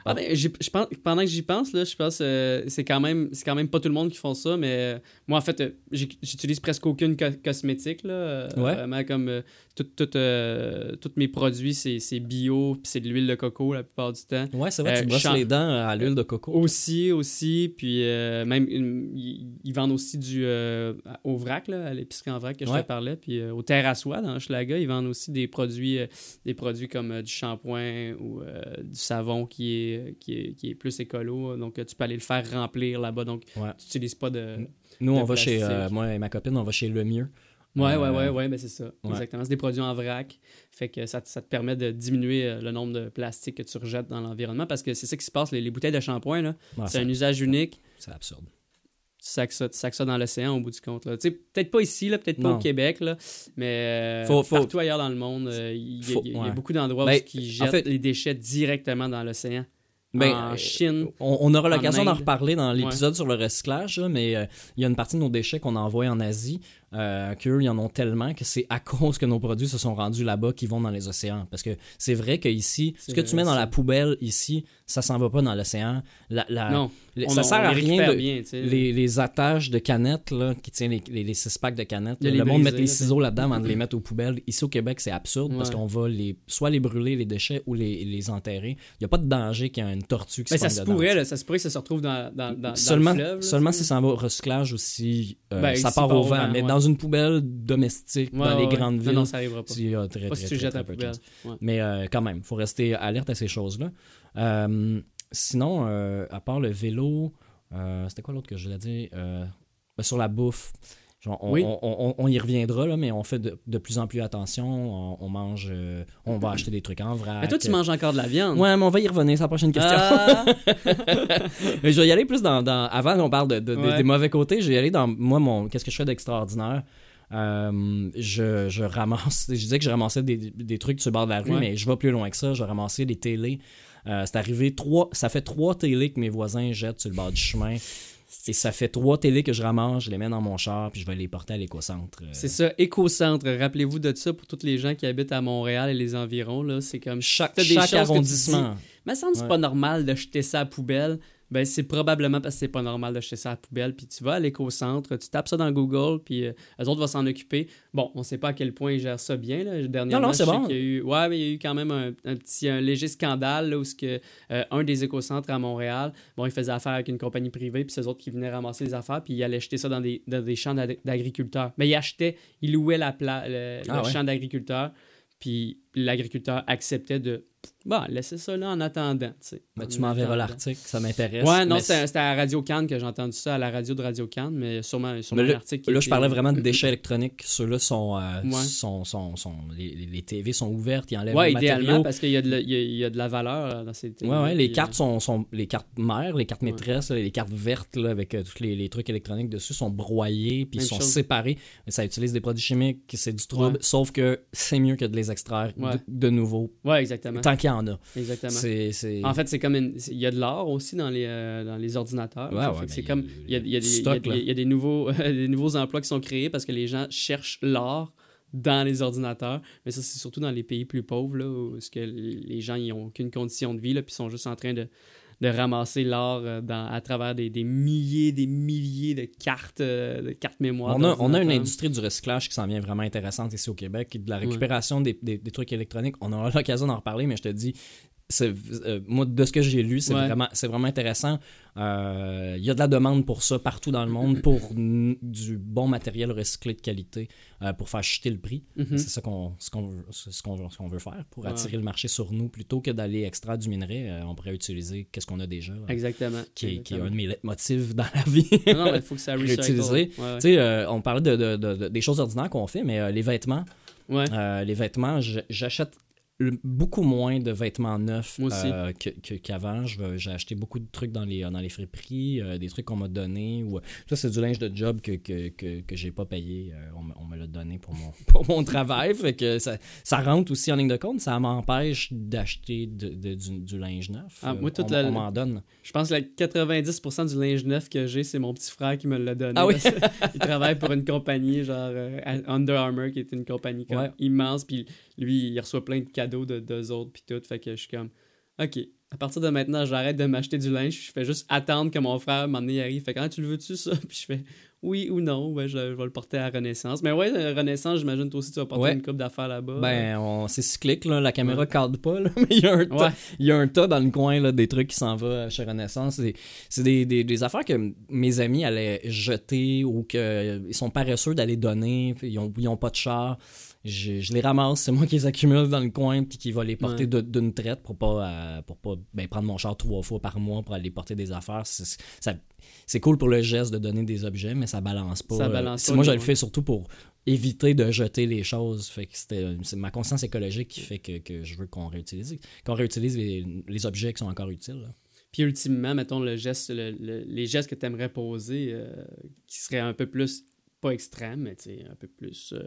Ah ben, pense, pendant que j'y pense, là, je pense c'est quand même c'est quand même pas tout le monde qui font ça, mais moi en fait j'utilise presque aucune co- cosmétique là, Ouais. vraiment comme tout, tout, euh, tous mes produits c'est c'est bio puis c'est de l'huile de coco la plupart du temps. ouais, c'est vrai, euh, tu te brosses les dents à l'huile de coco. Aussi aussi puis euh, même une- ils, ils vendent aussi du euh, au vrac là, à l'épicerie en vrac que je Ouais. te parlais puis euh, au terre à soie dans Schlaga ils vendent aussi des produits euh, des produits comme euh, du shampoing ou euh, du savon qui est, qui est, qui est plus écolo. Donc, euh, tu peux aller le faire remplir là-bas. Donc, Ouais. tu n'utilises pas de. Nous, de on va chez, euh, moi et ma copine, on va chez Le Mieux. Ouais, Euh, ouais, ouais, ouais, ben c'est ça. ouais. Exactement. C'est des produits en vrac. Fait que ça, te- ça te permet de diminuer euh, le nombre de plastique que tu rejettes dans l'environnement parce que c'est ça qui se passe. Les, les bouteilles de shampoing, là, Ouais, c'est un usage unique. c'est absurde. Tu sacs ça, tu sacs ça dans l'océan au bout du compte. Peut-être pas ici, peut-être pas au Québec, là, mais euh, Faut- faut- partout ailleurs dans le monde, euh, il y, a- Faut- il y a- il y a ouais. beaucoup d'endroits Ben, où ils jettent fait- les déchets directement dans l'océan. Ben, en Chine. On, on aura l'occasion d'en reparler dans l'épisode sur le recyclage, là, mais euh, il y a une partie de nos déchets qu'on envoie en Asie, euh, qu'eux, ils en ont tellement que c'est à cause que nos produits se sont rendus là-bas qu'ils vont dans les océans. Parce que c'est vrai qu'ici, ce que tu mets dans ça. la poubelle ici, ça s'en va pas dans l'océan. La- la- non, les- on- ça on sert à rien de, bien, les, les attaches de canettes là, qui tiennent les, les, les six packs de canettes. De là, les le monde met les ciseaux là-dedans avant de les mettre aux poubelles. Ici au Québec, c'est absurde parce qu'on va les, soit les brûler, les déchets, ou les, les enterrer. Il n'y a pas de danger qu'il y ait une tortue qui Ben, se ça se dedans, pourrait, là, ça se pourrait que ça se retrouve dans, dans, dans, dans seulement le fleuve. là, seulement si ça va au recyclage aussi, euh, Ben, ça part au vent. mais. Dans une poubelle domestique, Ouais, dans les ouais, grandes villes, non, ça arrivera pas. a très, Pas très, si tu jettes la poubelle. Mais euh, quand même, il faut rester alerte à ces choses-là. Euh, sinon, euh, à part le vélo, euh, c'était quoi l'autre que je voulais dire? Euh, ben, Sur la bouffe. Genre, on, Oui. on- on- on y reviendra, là, mais on fait de, de plus en plus attention. On, mange, euh, on va acheter des trucs en vrac. Mais toi, tu manges encore de la viande. Ouais, mais on va y revenir, c'est la prochaine question. Ah! Mais je vais y aller plus dans. dans- avant qu'on parle de, de- de- Ouais. des mauvais côtés, je vais y aller dans. Moi, mon qu'est-ce que je fais d'extraordinaire? Euh, je, je ramasse. Je disais que je ramassais des, des trucs sur le bord de la rue, Ouais. mais je vais plus loin que ça. Je ramassais des télés. Euh, c'est arrivé trois. Ça fait trois télés que mes voisins jettent sur le bord du chemin. Et ça fait trois télés que je ramasse, je les mets dans mon char, puis je vais les porter à l'écocentre. Euh, C'est ça, éco-centre. Rappelez-vous de ça pour tous les gens qui habitent à Montréal et les environs. C'est comme chaque, chaque arrondissement. dis, me semble Ouais. pas normal de jeter ça à la poubelle. Ben, c'est probablement parce que c'est pas normal de jeter ça à la poubelle. Puis tu vas à l'éco-centre, tu tapes ça dans Google, puis euh, eux autres vont s'en occuper. Bon, on sait pas à quel point ils gèrent ça bien. Là. Dernièrement, Non, non, c'est bon. qu'il y a eu... Ouais, mais il y a eu quand même un, un petit, un léger scandale là, où que, euh, un des éco-centres à Montréal, bon, il faisait affaire avec une compagnie privée, puis eux autres qui venaient ramasser les affaires, puis ils allaient jeter ça dans des, dans des champs d'ag- d'agriculteurs. Mais ils achetaient, ils louaient la pla- le, Ah le ouais. champ d'agriculteurs, puis l'agriculteur acceptait de... Bon, laissez ça là en attendant. Mais tu m'enverras attendant. l'article, ça m'intéresse. Ouais, non, c'était à Radio Cannes que j'ai entendu ça, à la radio de Radio Cannes, mais sûrement, sûrement Mais un là, je parlais vraiment de déchets électroniques. Ceux-là sont, euh, Ouais. sont, sont, sont- les, les- TV sont ouvertes, ils enlèvent Ouais, le idéalement, matériau. parce qu'il y, a de la- il y a- il y a de la valeur euh, dans ces Ouais, ouais, les cartes sont, sont les cartes mères, les cartes maîtresses, les cartes vertes là, avec euh, tous les, les trucs électroniques dessus sont broyés puis ils sont chose. séparés. Ça utilise des produits chimiques, c'est du trouble, sauf que c'est mieux que de les extraire Ouais, de, de nouveau, Ouais, exactement. tant qu'il y en a. Exactement. En fait, c'est comme une- il y a de l'or aussi dans les, euh, dans les ordinateurs. Ouais, ouais, c'est comme il y a, il y a des, il y a- stock, là. il y a des nouveaux des nouveaux emplois qui sont créés parce que les gens cherchent l'or dans les ordinateurs. Mais ça, c'est surtout dans les pays plus pauvres là, où que les gens ils ont aucune condition de vie là, puis sont juste en train de de ramasser l'or euh, dans- à travers des, des milliers, des milliers de cartes, euh, de cartes mémoire. On a, on a une industrie du recyclage qui s'en vient vraiment intéressante ici au Québec, et de la récupération des, des- des trucs électroniques. On aura l'occasion d'en reparler, mais je te dis, euh, moi, de ce que j'ai lu, c'est Ouais. vraiment, c'est vraiment intéressant. Euh, Il y a de la demande pour ça partout dans le monde, pour du bon matériel recyclé de qualité, euh, pour faire chuter le prix. Mhm. C'est ça qu'on, ce qu'on, veut, ce qu'on veut, ce qu'on veut faire, pour Ouais. attirer le marché sur nous. Plutôt que d'aller extraire du minerai, euh, on pourrait utiliser qu'est-ce qu'on a déjà, là, Exactement. qui, est, qui est Exactement. un de mes leitmotifs dans la vie. Non, il faut que ça recycle. Ouais, euh, on parlait de, de- de- de- des choses ordinaires qu'on fait, mais euh, les vêtements, Ouais. euh, les vêtements, j'achète beaucoup moins de vêtements neufs euh, que- qu'avant. J'ai acheté beaucoup de trucs dans les, dans les friperies, euh, des trucs qu'on m'a donné. Ou, ça, c'est du linge de job que, que, que, que j'ai pas payé. euh, on, me- on me l'a donné pour mon, pour mon travail. Fait que ça, ça rentre aussi en ligne de compte. Ça m'empêche d'acheter de- de- du, du linge neuf. Ah, Euh, moi, toute on, la- on m'en donne. Je pense que la 90% du linge neuf que j'ai, c'est mon petit frère qui me l'a donné. Ah oui? il travaille pour une compagnie, genre euh, Under Armour, qui est une compagnie Ouais. immense. Puis lui, il reçoit plein de cadeaux de deux autres, puis tout. Fait que je suis comme, OK, à partir de maintenant, j'arrête de m'acheter du linge. Je fais juste attendre que mon frère m'en arrive. Fait que, ah, tu le veux-tu, ça? Puis je fais, oui ou non, ouais, je, je vais le porter à Renaissance. Mais ouais, Renaissance, j'imagine toi aussi, tu vas porter Ouais. une coupe d'affaires là-bas. Ben, on- c'est cyclique, là. la caméra Ouais. cadre pas, là, mais il y a un tas, il y a un tas dans le coin là, des trucs qui s'en va chez Renaissance. C'est, c'est des, des- des affaires que mes amis allaient jeter ou qu'ils sont paresseux d'aller donner, ils ont, ils ont pas de char. Je, je les ramasse, c'est moi qui les accumule dans le coin puis qui va les porter Ouais. d'une traite pour pas, euh, pour pas ben, prendre mon char trois fois par mois pour aller porter des affaires. C'est, cool pour le geste de donner des objets, mais ça balance pas. Ça euh, balance pas, moi, je le fais surtout pour éviter de jeter les choses. Fait que c'était c'est ma conscience écologique qui fait que, que je veux qu'on réutilise, qu'on réutilise les, les objets qui sont encore utiles. là. Puis ultimement, mettons le geste, le- le- les gestes que tu aimerais poser euh, qui seraient un peu plus, pas extrêmes, mais un peu plus, euh,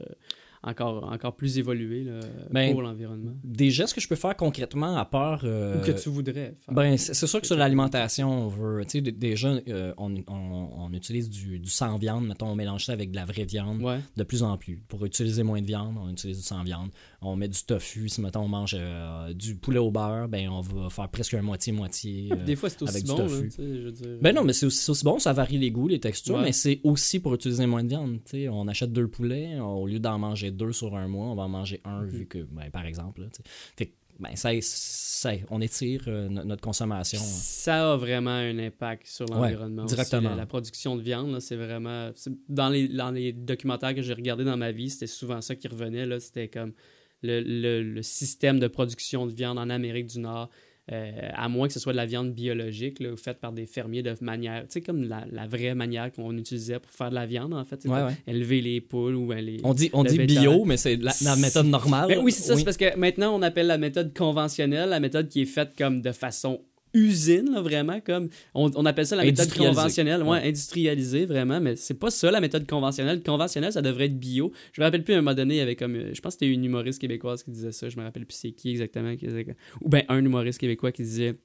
encore, encore plus évolués là, Ben, pour l'environnement. Des gestes que je peux faire concrètement à part. euh, Ou que tu voudrais faire. Ben, c'est sûr que sur l'alimentation, on veut. Tu sais, d- déjà, euh, on, on- on utilise du, du sans viande. Mettons, on mélange ça avec de la vraie viande ouais. de plus en plus. Pour utiliser moins de viande, on utilise du sans viande. On met du tofu. Si, mettons, on mange euh, du poulet au beurre, ben, on va faire presque un moitié-moitié. Des fois, c'est aussi avec bon. Là, tofu. tu sais, je veux dire. Ben non, mais c'est aussi, bon, ça varie les goûts, les textures, Ouais. mais c'est aussi pour utiliser moins de viande. tu sais. On achète deux poulets, au lieu d'en manger deux sur un mois, on va en manger un, Mhm. vu que, ben, par exemple. là, tu sais. fait que, ben, ça, ça- on étire euh, no- notre consommation. Ça a vraiment un impact sur l'environnement. aussi, directement. la, la production de viande, c'est vraiment. Dans les, dans les documentaires que j'ai regardés dans ma vie, c'était souvent ça qui revenait. C'était comme le, le- le système de production de viande en Amérique du Nord. Euh, à moins que ce soit de la viande biologique, là, faite par des fermiers de manière, tu sais, comme la, la vraie manière qu'on utilisait pour faire de la viande, en fait. Ouais, ouais. Élever les poules ou ben, les. On dit, on dit bio, mais c'est la, la méthode normale. Ben oui, c'est ça. C'est parce que maintenant, on appelle la méthode conventionnelle, la méthode qui est faite comme de façon usine, là, vraiment, comme on, on appelle ça la méthode conventionnelle, ouais, Ouais. industrialisée, vraiment, mais c'est pas ça la méthode conventionnelle. Conventionnelle, ça devrait être bio. Je me rappelle plus à un moment donné, il y avait comme, euh, je pense que c'était une humoriste québécoise qui disait ça, je me rappelle plus c'est qui exactement, qui disait- ou ben un humoriste québécois qui disait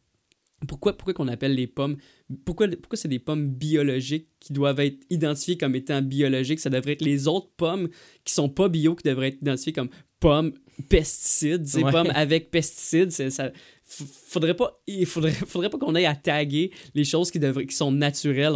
pourquoi, pourquoi qu'on appelle les pommes pourquoi, pourquoi c'est des pommes biologiques qui doivent être identifiées comme étant biologiques? Ça devrait être les autres pommes qui sont pas bio qui devraient être identifiées comme pommes pesticides ces Ouais. pommes avec pesticides c'est ça faudrait pas il faudrait faudrait pas qu'on aille à taguer les choses qui devraient qui sont naturelles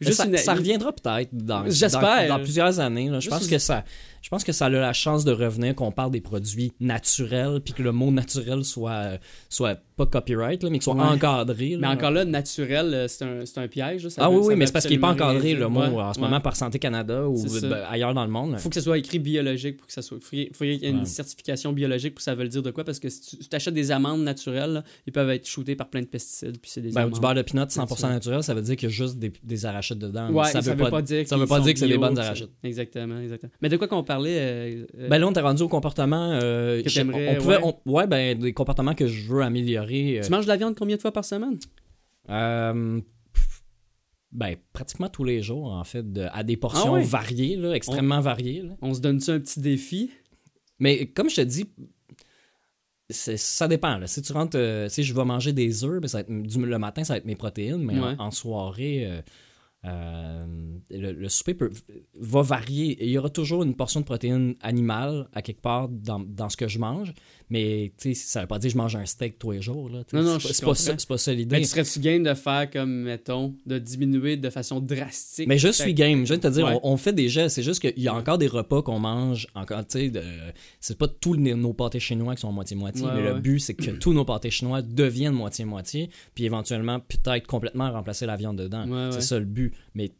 juste ça, une- ça reviendra peut-être dans, dans, dans plusieurs années. là. Je, Juste pense que ça, je pense que ça a la chance de revenir qu'on parle des produits naturels, puis que le mot naturel soit, euh, soit pas copyright, là, mais qu'il soit Ouais. encadré. mais encore là naturel euh, c'est un, c'est un piège là. Ça ah veut- oui, oui, mais c'est parce qu'il n'est pas encadré le dire. mot Ouais, en ce ouais. moment par Santé Canada ou ben, ailleurs dans le monde. faut que ce soit écrit biologique pour que ça soit. Il faut qu'il y ait une certification biologique pour que ça veuille dire de quoi. Parce que si tu achètes des amandes naturelles, ils peuvent être shootés par plein de pesticides. Puis c'est des Ben, du beurre de pinot 100% Naturel. ça veut dire qu'il y a juste des, des arachides dedans. Ça, veut pas, dire ça veut pas dire que c'est des bonnes arachides. Exactement, exactement. Mais de quoi qu'on parlait euh, euh, Ben là, on est rendu au comportement. euh, Que on pouvait, ouais. on- ouais, ben, des comportements que je veux améliorer. euh, Tu manges de la viande combien de fois par semaine? Ben, pratiquement tous les jours, en fait, de- à des portions Ah ouais? variées, là, extrêmement variées. là. On se donne-tu un petit défi? Mais comme je te dis, ça dépend. Là. Si tu rentres, euh, si je vais manger des œufs, ben, ça va être, du- le matin, ça va être mes protéines, mais Ouais. en, en soirée, euh, euh, le, souper va varier. Il y aura toujours une portion de protéines animales à quelque part dans ce que je mange, mais tu sais, ça veut pas dire que je mange un steak tous les jours. Là. Non, non, c'est pas- ça- pas ça Mais l'idée. tu serais-tu game de faire comme, mettons, de diminuer de façon drastique? Mais je suis game. Je viens de te dire, Ouais. on, on fait des gestes. C'est juste qu'il y a encore des repas qu'on mange. Encore, tu sais, c'est pas tous les- nos pâtés chinois qui sont moitié-moitié, Ouais, mais le but, c'est que tous nos pâtés chinois deviennent moitié-moitié, puis éventuellement, peut-être complètement remplacer la viande dedans. C'est ça le but. Mais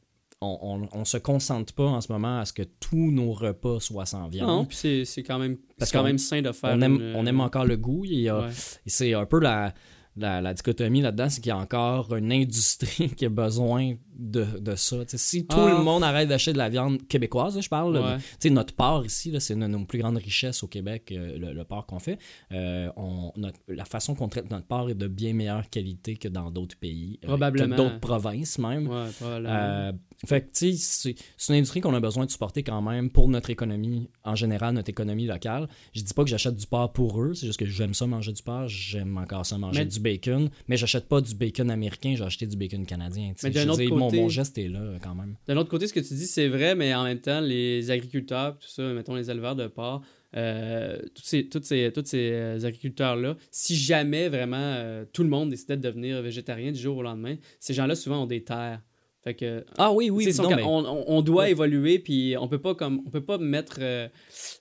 on, on, on se concentre pas en ce moment à ce que tous nos repas soient sans viande. Non, puis c'est quand même, Parce quand même sain de faire. on, aime, une- on aime encore le goût. Il y a, Ouais. c'est un peu la, la, la dichotomie là-dedans, c'est qu'il y a encore une industrie qui a besoin de, de ça. Si tout Ah. le monde arrête d'acheter de la viande québécoise, là, je parle, là, Ouais. sais, notre porc ici, là, c'est une de nos plus grandes richesses au Québec, euh, le, le porc qu'on fait. Euh, on, notre- la façon qu'on traite notre porc est de bien meilleure qualité que dans d'autres pays, euh, Probablement. que d'autres provinces même. Ouais, probablement. Euh, fait que, tu sais, c'est une industrie qu'on a besoin de supporter quand même pour notre économie, en général, notre économie locale. Je dis pas que j'achète du porc pour eux, c'est juste que j'aime ça manger du porc, j'aime encore ça manger Mais- du bacon, mais j'achète pas du bacon américain, j'ai acheté du bacon canadien. tu sais. Mais d'un autre dire, mon, côté- mon geste est là quand même. D'un autre côté, ce que tu dis, c'est vrai, mais en même temps, les agriculteurs, tout ça, mettons les éleveurs de porc, euh, tous ces, tous ces, tous ces euh, agriculteurs-là, si jamais vraiment euh, tout le monde décidait de devenir végétarien du jour au lendemain, ces gens-là, souvent, ont des terres. Fait que, Ah oui, oui, non, mais- on, doit Ouais. évoluer, puis on peut pas comme on peut pas mettre, euh,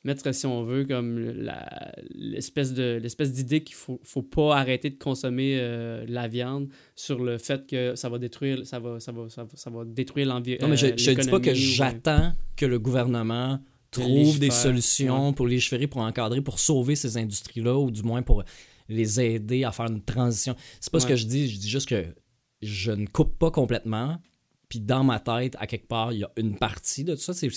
mettre si on veut, comme l'espèce de l'espèce d'idée qu'il faut, faut pas arrêter de consommer euh, la viande sur le fait que ça va détruire ça va, ça va, ça va, ça va détruire euh, l'environnement. Non, mais je, je dis pas que j'attends que le gouvernement trouve des solutions pour légiférer, pour encadrer, pour sauver ces industries-là, ou du moins pour les aider à faire une transition. C'est pas ce Ouais. que je dis, je dis juste que je ne coupe pas complètement, puis dans ma tête, à quelque part, il y a une partie de tout ça. c'est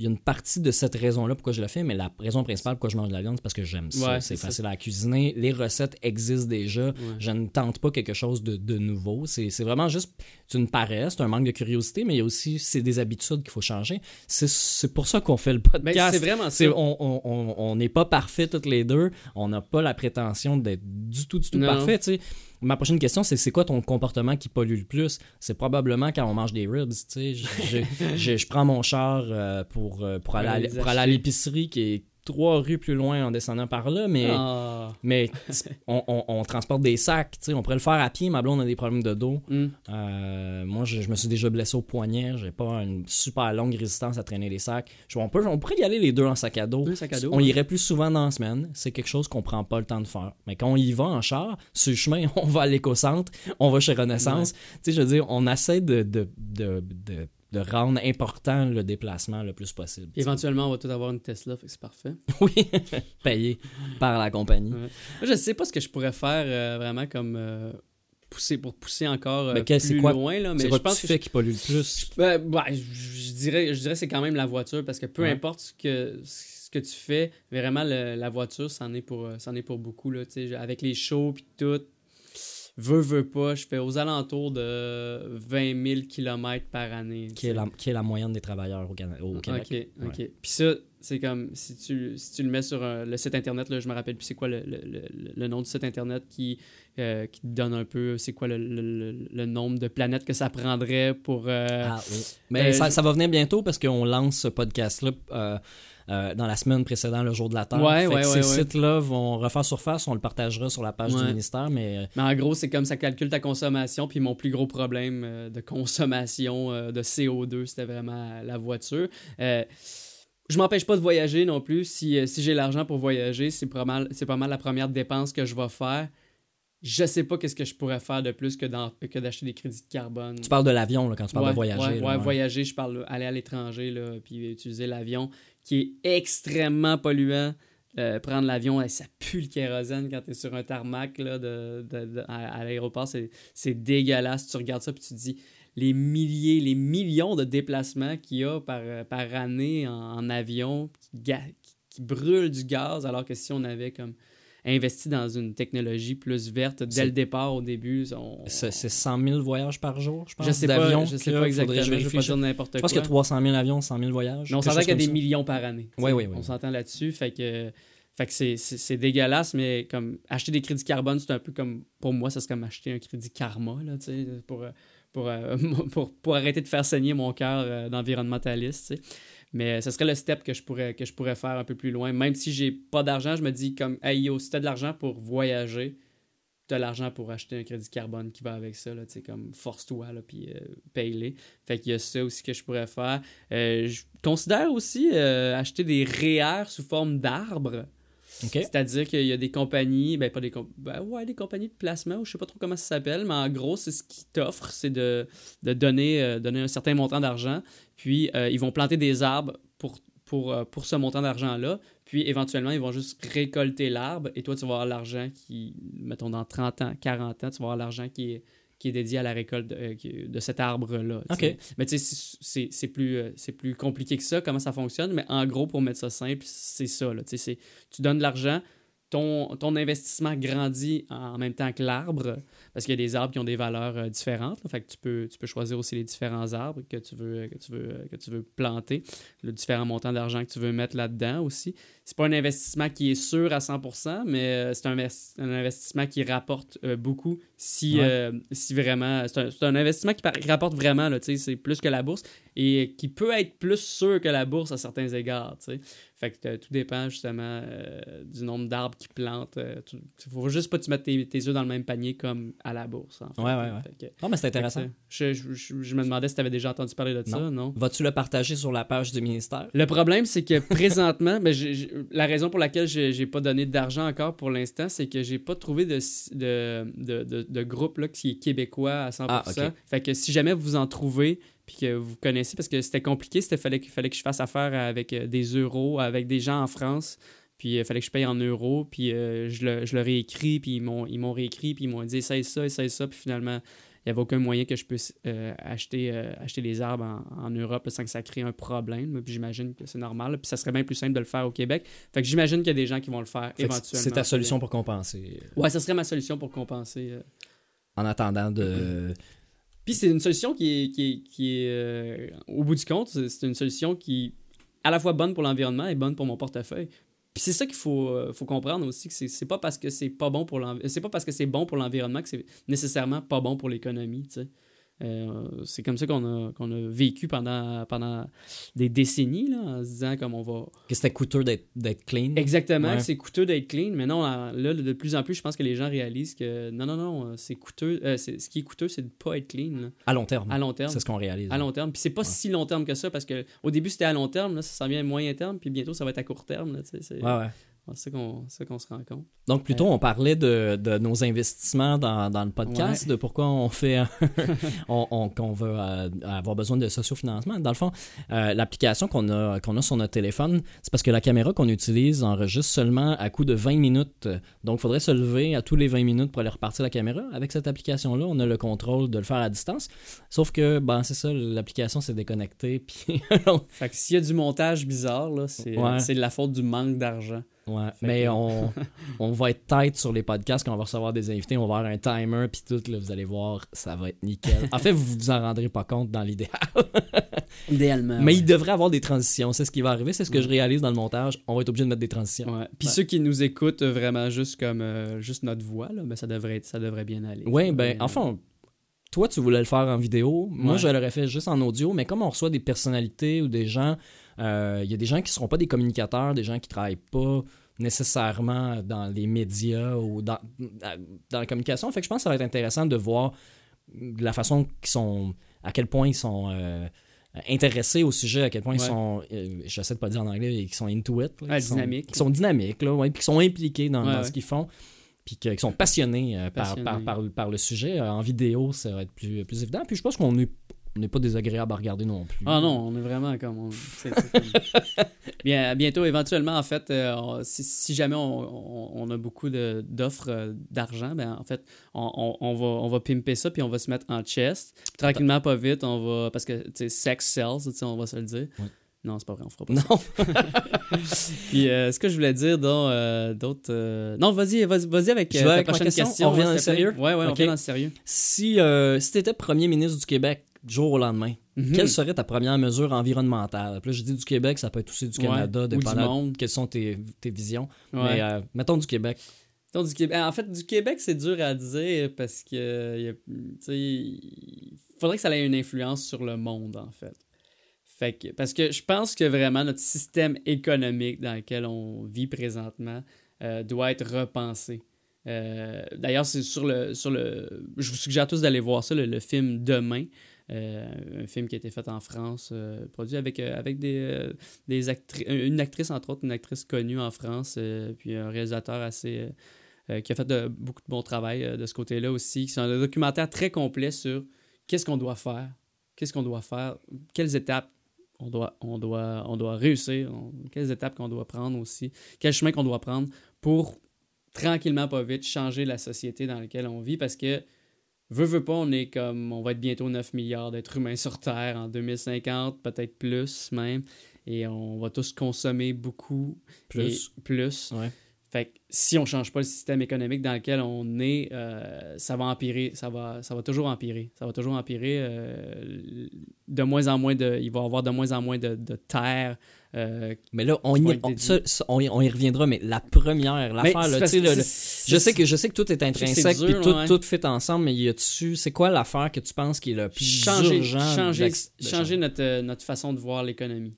il y a une partie de cette raison-là pourquoi je le fais, mais la raison principale pourquoi je mange de la viande, c'est parce que j'aime ça. Ouais, c'est ça. facile à cuisiner. Les recettes existent déjà. Je ne tente pas quelque chose de, de nouveau. C'est c'est vraiment juste une paresse, un manque de curiosité, mais il y a aussi c'est des habitudes qu'il faut changer. C'est- C'est pour ça qu'on fait le podcast. Ben, c'est vraiment ça. on on- on- on n'est pas parfait toutes les deux. On n'a pas la prétention d'être du tout, du tout Non. parfait. tu sais. Ma prochaine question, c'est c'est quoi ton comportement qui pollue le plus? C'est probablement quand on mange des ribs. tu sais. Je, je- je- je prends mon char euh, pour, euh, pour, aller, à, pour aller à l'épicerie qui est trois rues plus loin en descendant par là, mais, Ah. mais on, on- on transporte des sacs. tu sais. On pourrait le faire à pied. Ma blonde a des problèmes de dos. Hum. Euh, moi, je, je me suis déjà blessé au poignet. J'ai pas une super longue résistance à traîner les sacs. Je- on, peut, on pourrait y aller les deux en sac à dos. Un sac à dos, On ouais. irait plus souvent dans la semaine. C'est quelque chose qu'on prend pas le temps de faire. Mais quand on y va en char, sur le chemin, on va à l'éco-centre, on va chez Renaissance. Tu sais, je veux dire, on essaie de, de, de, de, de rendre important le déplacement le plus possible. Éventuellement, on va tout avoir une Tesla, fait c'est parfait. Oui, payé par la compagnie. Ouais. Moi, je sais pas ce que je pourrais faire euh, vraiment comme euh, pousser pour pousser encore euh, Mais plus quoi- loin là, mais je que pense que fais qui pollue le plus? Ben, je, je dirais, je dirais que c'est quand même la voiture parce que peu Ouais. importe ce que, ce que tu fais, vraiment le- la voiture, c'en est pour, euh, c'en est pour beaucoup. Là, avec les shows puis tout, veux, veux pas, je fais aux alentours de 20 000 km par année. Qui est, la, qui est la moyenne des travailleurs au, Cana- au Québec. Ok, ok. Ouais. Puis ça, c'est comme si tu, si tu le mets sur un- le site internet, là, je me rappelle plus c'est quoi le, le- le- le nom du site internet qui, euh, qui te donne un peu c'est quoi le, le- le- le nombre de planètes que ça prendrait pour. euh, Ah oui. Mais Euh, ça, ça va venir bientôt parce qu'on lance ce podcast-là euh, dans la semaine précédant le jour de la Terre. Ouais, ouais, ces sites-là vont refaire surface, on le partagera sur la page du ministère, mais euh, Mais en gros, c'est comme ça calcule ta consommation. Puis mon plus gros problème euh, de consommation de CO2, c'était vraiment la voiture. Euh, je m'empêche pas de voyager non plus. Si, si j'ai l'argent pour voyager, c'est pas, mal, pas mal la première dépense que je vais faire. Je sais pas qu'est-ce que je pourrais faire de plus que, d'acheter des crédits de carbone. tu parles de l'avion là, quand tu parles ouais, de voyager. ouais, là, ouais, ouais. voyager, je parle aller à l'étranger, là, puis utiliser l'avion, qui est extrêmement polluant. Euh, prendre l'avion, ça pue le kérosène quand tu es sur un tarmac là, de, de- de- à, à l'aéroport. C'est, c'est dégueulasse. Tu regardes ça puis tu te dis les milliers, les millions de déplacements qu'il y a par, par année en, en avion qui, qui brûlent du gaz, alors que si on avait comme investi dans une technologie plus verte dès C'est- le départ au début, on, C'est c'est 100 000 voyages par jour, je pense. je sais pas, je sais pas exactement. Je, vérifie. pas dire n'importe quoi. Je pense qu'il y a 300 000 avions, 100 000 voyages. Mais on s'entend qu'il y a des ça. millions par année. Oui, oui, oui. On s'entend là-dessus. Fait que Fait que c'est- c'est c'est dégueulasse, mais comme acheter des crédits carbone, c'est un peu comme, pour moi, ça serait comme acheter un crédit karma, là, tu sais, pour, pour, euh, pour, pour arrêter de faire saigner mon cœur euh, d'environnementaliste, tu sais. Mais euh, ce serait le step que je pourrais, que je pourrais faire un peu plus loin. Même si j'ai pas d'argent, je me dis comme, hey yo, si t'as de l'argent pour voyager, t'as l'argent pour acheter un crédit carbone qui va avec ça, là, tu sais, comme force-toi, là, puis euh, paye-les. Fait qu'il y a ça aussi que je pourrais faire. Euh, je considère aussi euh, acheter des REER sous forme d'arbres. C'est-à-dire qu'il y a des compagnies, ben pas des ben ouais, des compagnies de placement, ou je sais pas trop comment ça s'appelle, mais en gros, c'est ce qu'ils t'offrent, c'est de, de donner, donner un certain montant d'argent, puis euh, ils vont planter des arbres pour, pour, euh, pour ce montant d'argent-là, puis éventuellement, ils vont juste récolter l'arbre, et toi, tu vas avoir l'argent qui, mettons, dans 30 ans, 40 ans, tu vas avoir l'argent qui est, qui est dédié à la récolte de, euh, de cet arbre-là. tu OK. sais. Mais tu sais, c'est- plus, c'est plus compliqué que ça, comment ça fonctionne. Mais en gros, pour mettre ça simple, c'est ça. Là, Tu donnes de l'argent, ton, ton investissement grandit en même temps que l'arbre, parce qu'il y a des arbres qui ont des valeurs euh, différentes. là. fait que tu peux, tu peux choisir aussi les différents arbres que tu veux, que tu veux, que tu veux planter, le différent montant d'argent que tu veux mettre là-dedans aussi. C'est pas un investissement qui est sûr à 100%, mais euh, c'est un, investi- un investissement qui rapporte euh, beaucoup si, Ouais. euh, si vraiment. C'est un, un investissement qui, rapporte vraiment, c'est plus que la bourse et qui peut être plus sûr que la bourse à certains égards. Fait que euh, tout dépend justement euh, du nombre d'arbres qu'ils plantent. Il faut juste pas que tu mettes tes, tes œufs dans le même panier comme à la bourse. en fait. Ouais, ouais, ouais. Que- Non, mais c'est intéressant. Je, je- je- je me demandais si tu avais déjà entendu parler de ça, non? Vas-tu le partager sur la page du ministère? Le problème, c'est que présentement, ben, la raison pour laquelle j'ai pas donné d'argent encore pour l'instant, c'est que j'ai pas trouvé de, de, de, de, de groupe là, qui est québécois à 100%. Ah, ok. Fait que si jamais vous en trouvez, puis que vous connaissez, parce que c'était compliqué, c'était fallait fallait que je fasse affaire avec euh, des euros, avec des gens en France, puis il fallait que je paye en euros, puis euh, je, le, je leur ai écrit, puis ils m'ont ils m'ont réécrit, puis ils m'ont dit essaye ça, essaye ça, puis finalement, il n'y avait aucun moyen que je puisse euh, acheter, euh, acheter les arbres en, en Europe sans que ça crée un problème. Puis j'imagine que c'est normal. Puis ça serait bien plus simple de le faire au Québec. Fait que j'imagine qu'il y a des gens qui vont le faire Fait éventuellement. C'est ta solution pour compenser. Ouais, ça serait ma solution pour compenser. euh. En attendant de. Puis c'est une solution qui est, qui est, qui est, euh, au bout du compte, c'est c'est une solution qui est à la fois bonne pour l'environnement et bonne pour mon portefeuille. Puis c'est ça qu'il faut, euh, faut comprendre aussi, que c'est pas parce que c'est pas bon pour l'env- c'est pas parce que c'est bon pour l'environnement que c'est nécessairement pas bon pour l'économie, tu. Euh, c'est comme ça qu'on a, qu'on a vécu pendant, pendant des décennies, là, en se disant comme on va... Que c'était coûteux d'être clean. Exactement, Ouais. c'est coûteux d'être clean, mais non, là, de plus en plus, je pense que les gens réalisent que non, non, non, c'est coûteux. euh, ce qui est coûteux, c'est de pas être clean, là, À long terme. à long terme. C'est ce qu'on réalise. À long terme. Puis c'est pas si long terme que ça, parce que au début, c'était à long terme, là, ça s'en vient à moyen terme, puis bientôt, ça va être à court terme. là, Ouais, ouais. C'est qu'on se rend compte. Donc, plutôt, on parlait de, de nos investissements dans, dans le podcast, de pourquoi on fait. on, veut euh, avoir besoin de sociofinancement. Dans le fond, euh, l'application qu'on a, qu'on a sur notre téléphone, c'est parce que la caméra qu'on utilise enregistre seulement à coup de 20 minutes. Donc, il faudrait se lever à tous les 20 minutes pour aller repartir la caméra. Avec cette application-là, on a le contrôle de le faire à distance. Sauf que, ben, c'est ça, l'application s'est déconnectée. Puis, Fait que s'il y a du montage bizarre, là, c'est Ouais. c'est de la faute du manque d'argent. Ouais, Fait mais que- on, on va être tête sur les podcasts quand on va recevoir des invités. On va avoir un timer, puis tout, là, vous allez voir, ça va être nickel. En fait, vous vous en rendrez pas compte dans l'idéal. Idéalement. mais il devrait avoir des transitions. C'est ce qui va arriver, c'est ce que je réalise dans le montage. On va être obligé de mettre des transitions. Puis ceux qui nous écoutent vraiment juste comme euh, juste notre voix, là, ben, ça, devrait être, ça devrait bien aller. Oui, ben, enfin, toi, tu voulais le faire en vidéo. Moi, Ouais. je l'aurais fait juste en audio. Mais comme on reçoit des personnalités ou des gens, il y a des gens qui ne seront pas des communicateurs, des gens qui travaillent pas nécessairement dans les médias ou dans, dans la communication. Fait que je pense que ça va être intéressant de voir la façon qu'ils sont, à quel point ils sont euh, intéressés au sujet, à quel point ils sont, euh, j'essaie de pas dire en anglais, qu'ils sont into it. là, Ah, qu'ils sont- dynamiques. Qu'ils sont dynamiques, là, ouais, puis qu'ils sont impliqués dans, ce qu'ils font puis qu'ils sont passionnés, euh, par, Passionnés. par, par, par le sujet. Euh, en vidéo, ça va être plus, plus évident. Puis je pense qu'on on n'est pas désagréable à regarder non plus. Ah non, on est vraiment comme. on- Bien, bientôt, éventuellement, en fait, euh, si, si jamais on, on- on a beaucoup d'offres euh, d'argent, ben en fait, on, va, on va pimper ça, puis on va se mettre en chest. Tranquillement, pas vite, on va. Parce que, tu sais, sex sells, on va se le dire. Non, c'est pas vrai, on fera pas. Non, Puis, euh, ce que je voulais dire dans euh, d'autres. euh, Non, vas-y, vas-y, vas-y avec, ta ma prochaine question. question. On revient dans le sérieux? Ouais, ouais, on revient dans le sérieux. si, si tu étais premier ministre du Québec, jour au lendemain, Mhm. quelle serait ta première mesure environnementale? Puis là, je dis du Québec, ça peut être aussi du Ouais, Canada, du monde. quelles sont tes, tes visions. Ouais. Mais euh, mettons du Québec. Donc, du Québec. En fait, du Québec, c'est dur à dire parce que euh, il faudrait que ça ait une influence sur le monde, en fait. Fait que, parce que je pense que vraiment notre système économique dans lequel on vit présentement euh, doit être repensé. Euh, D'ailleurs, c'est sur le, sur le. Je vous suggère tous d'aller voir ça, le, le film Demain. Euh, un film qui a été fait en France, euh, produit avec, euh, des, des une actrice, entre autres, une actrice connue en France, puis un réalisateur assez. qui a fait beaucoup de bon travail de ce côté-là aussi. C'est un documentaire très complet sur qu'est-ce qu'on doit faire, qu'est-ce qu'on doit faire, quelles étapes on doit, réussir, quelles étapes qu'on doit prendre aussi, quel chemin qu'on doit prendre pour tranquillement, pas vite, changer la société dans laquelle on vit parce que Veux, veux pas, on est comme. On va être bientôt 9 milliards d'êtres humains sur Terre en 2050, peut-être plus même. Et on va tous consommer beaucoup. Plus. Et plus. Ouais. Fait que si on change pas le système économique dans lequel on est, euh, ça va empirer. Ça va, ça va toujours empirer. Ça va toujours empirer. euh, de moins en moins de. Il va y avoir de moins en moins de, de terre. Euh, Mais là, on y, on, dédiés. ça- ça, on y- on y reviendra, mais la première, l'affaire, là, tu sais, je sais que je sais que tout est intrinsèque, puis tout, ouais. tout fit ensemble, mais y a-tu, c'est quoi l'affaire que tu penses qui est le plus changer, urgent changer, d'ac- de changer? notre, euh, notre façon de voir l'économie?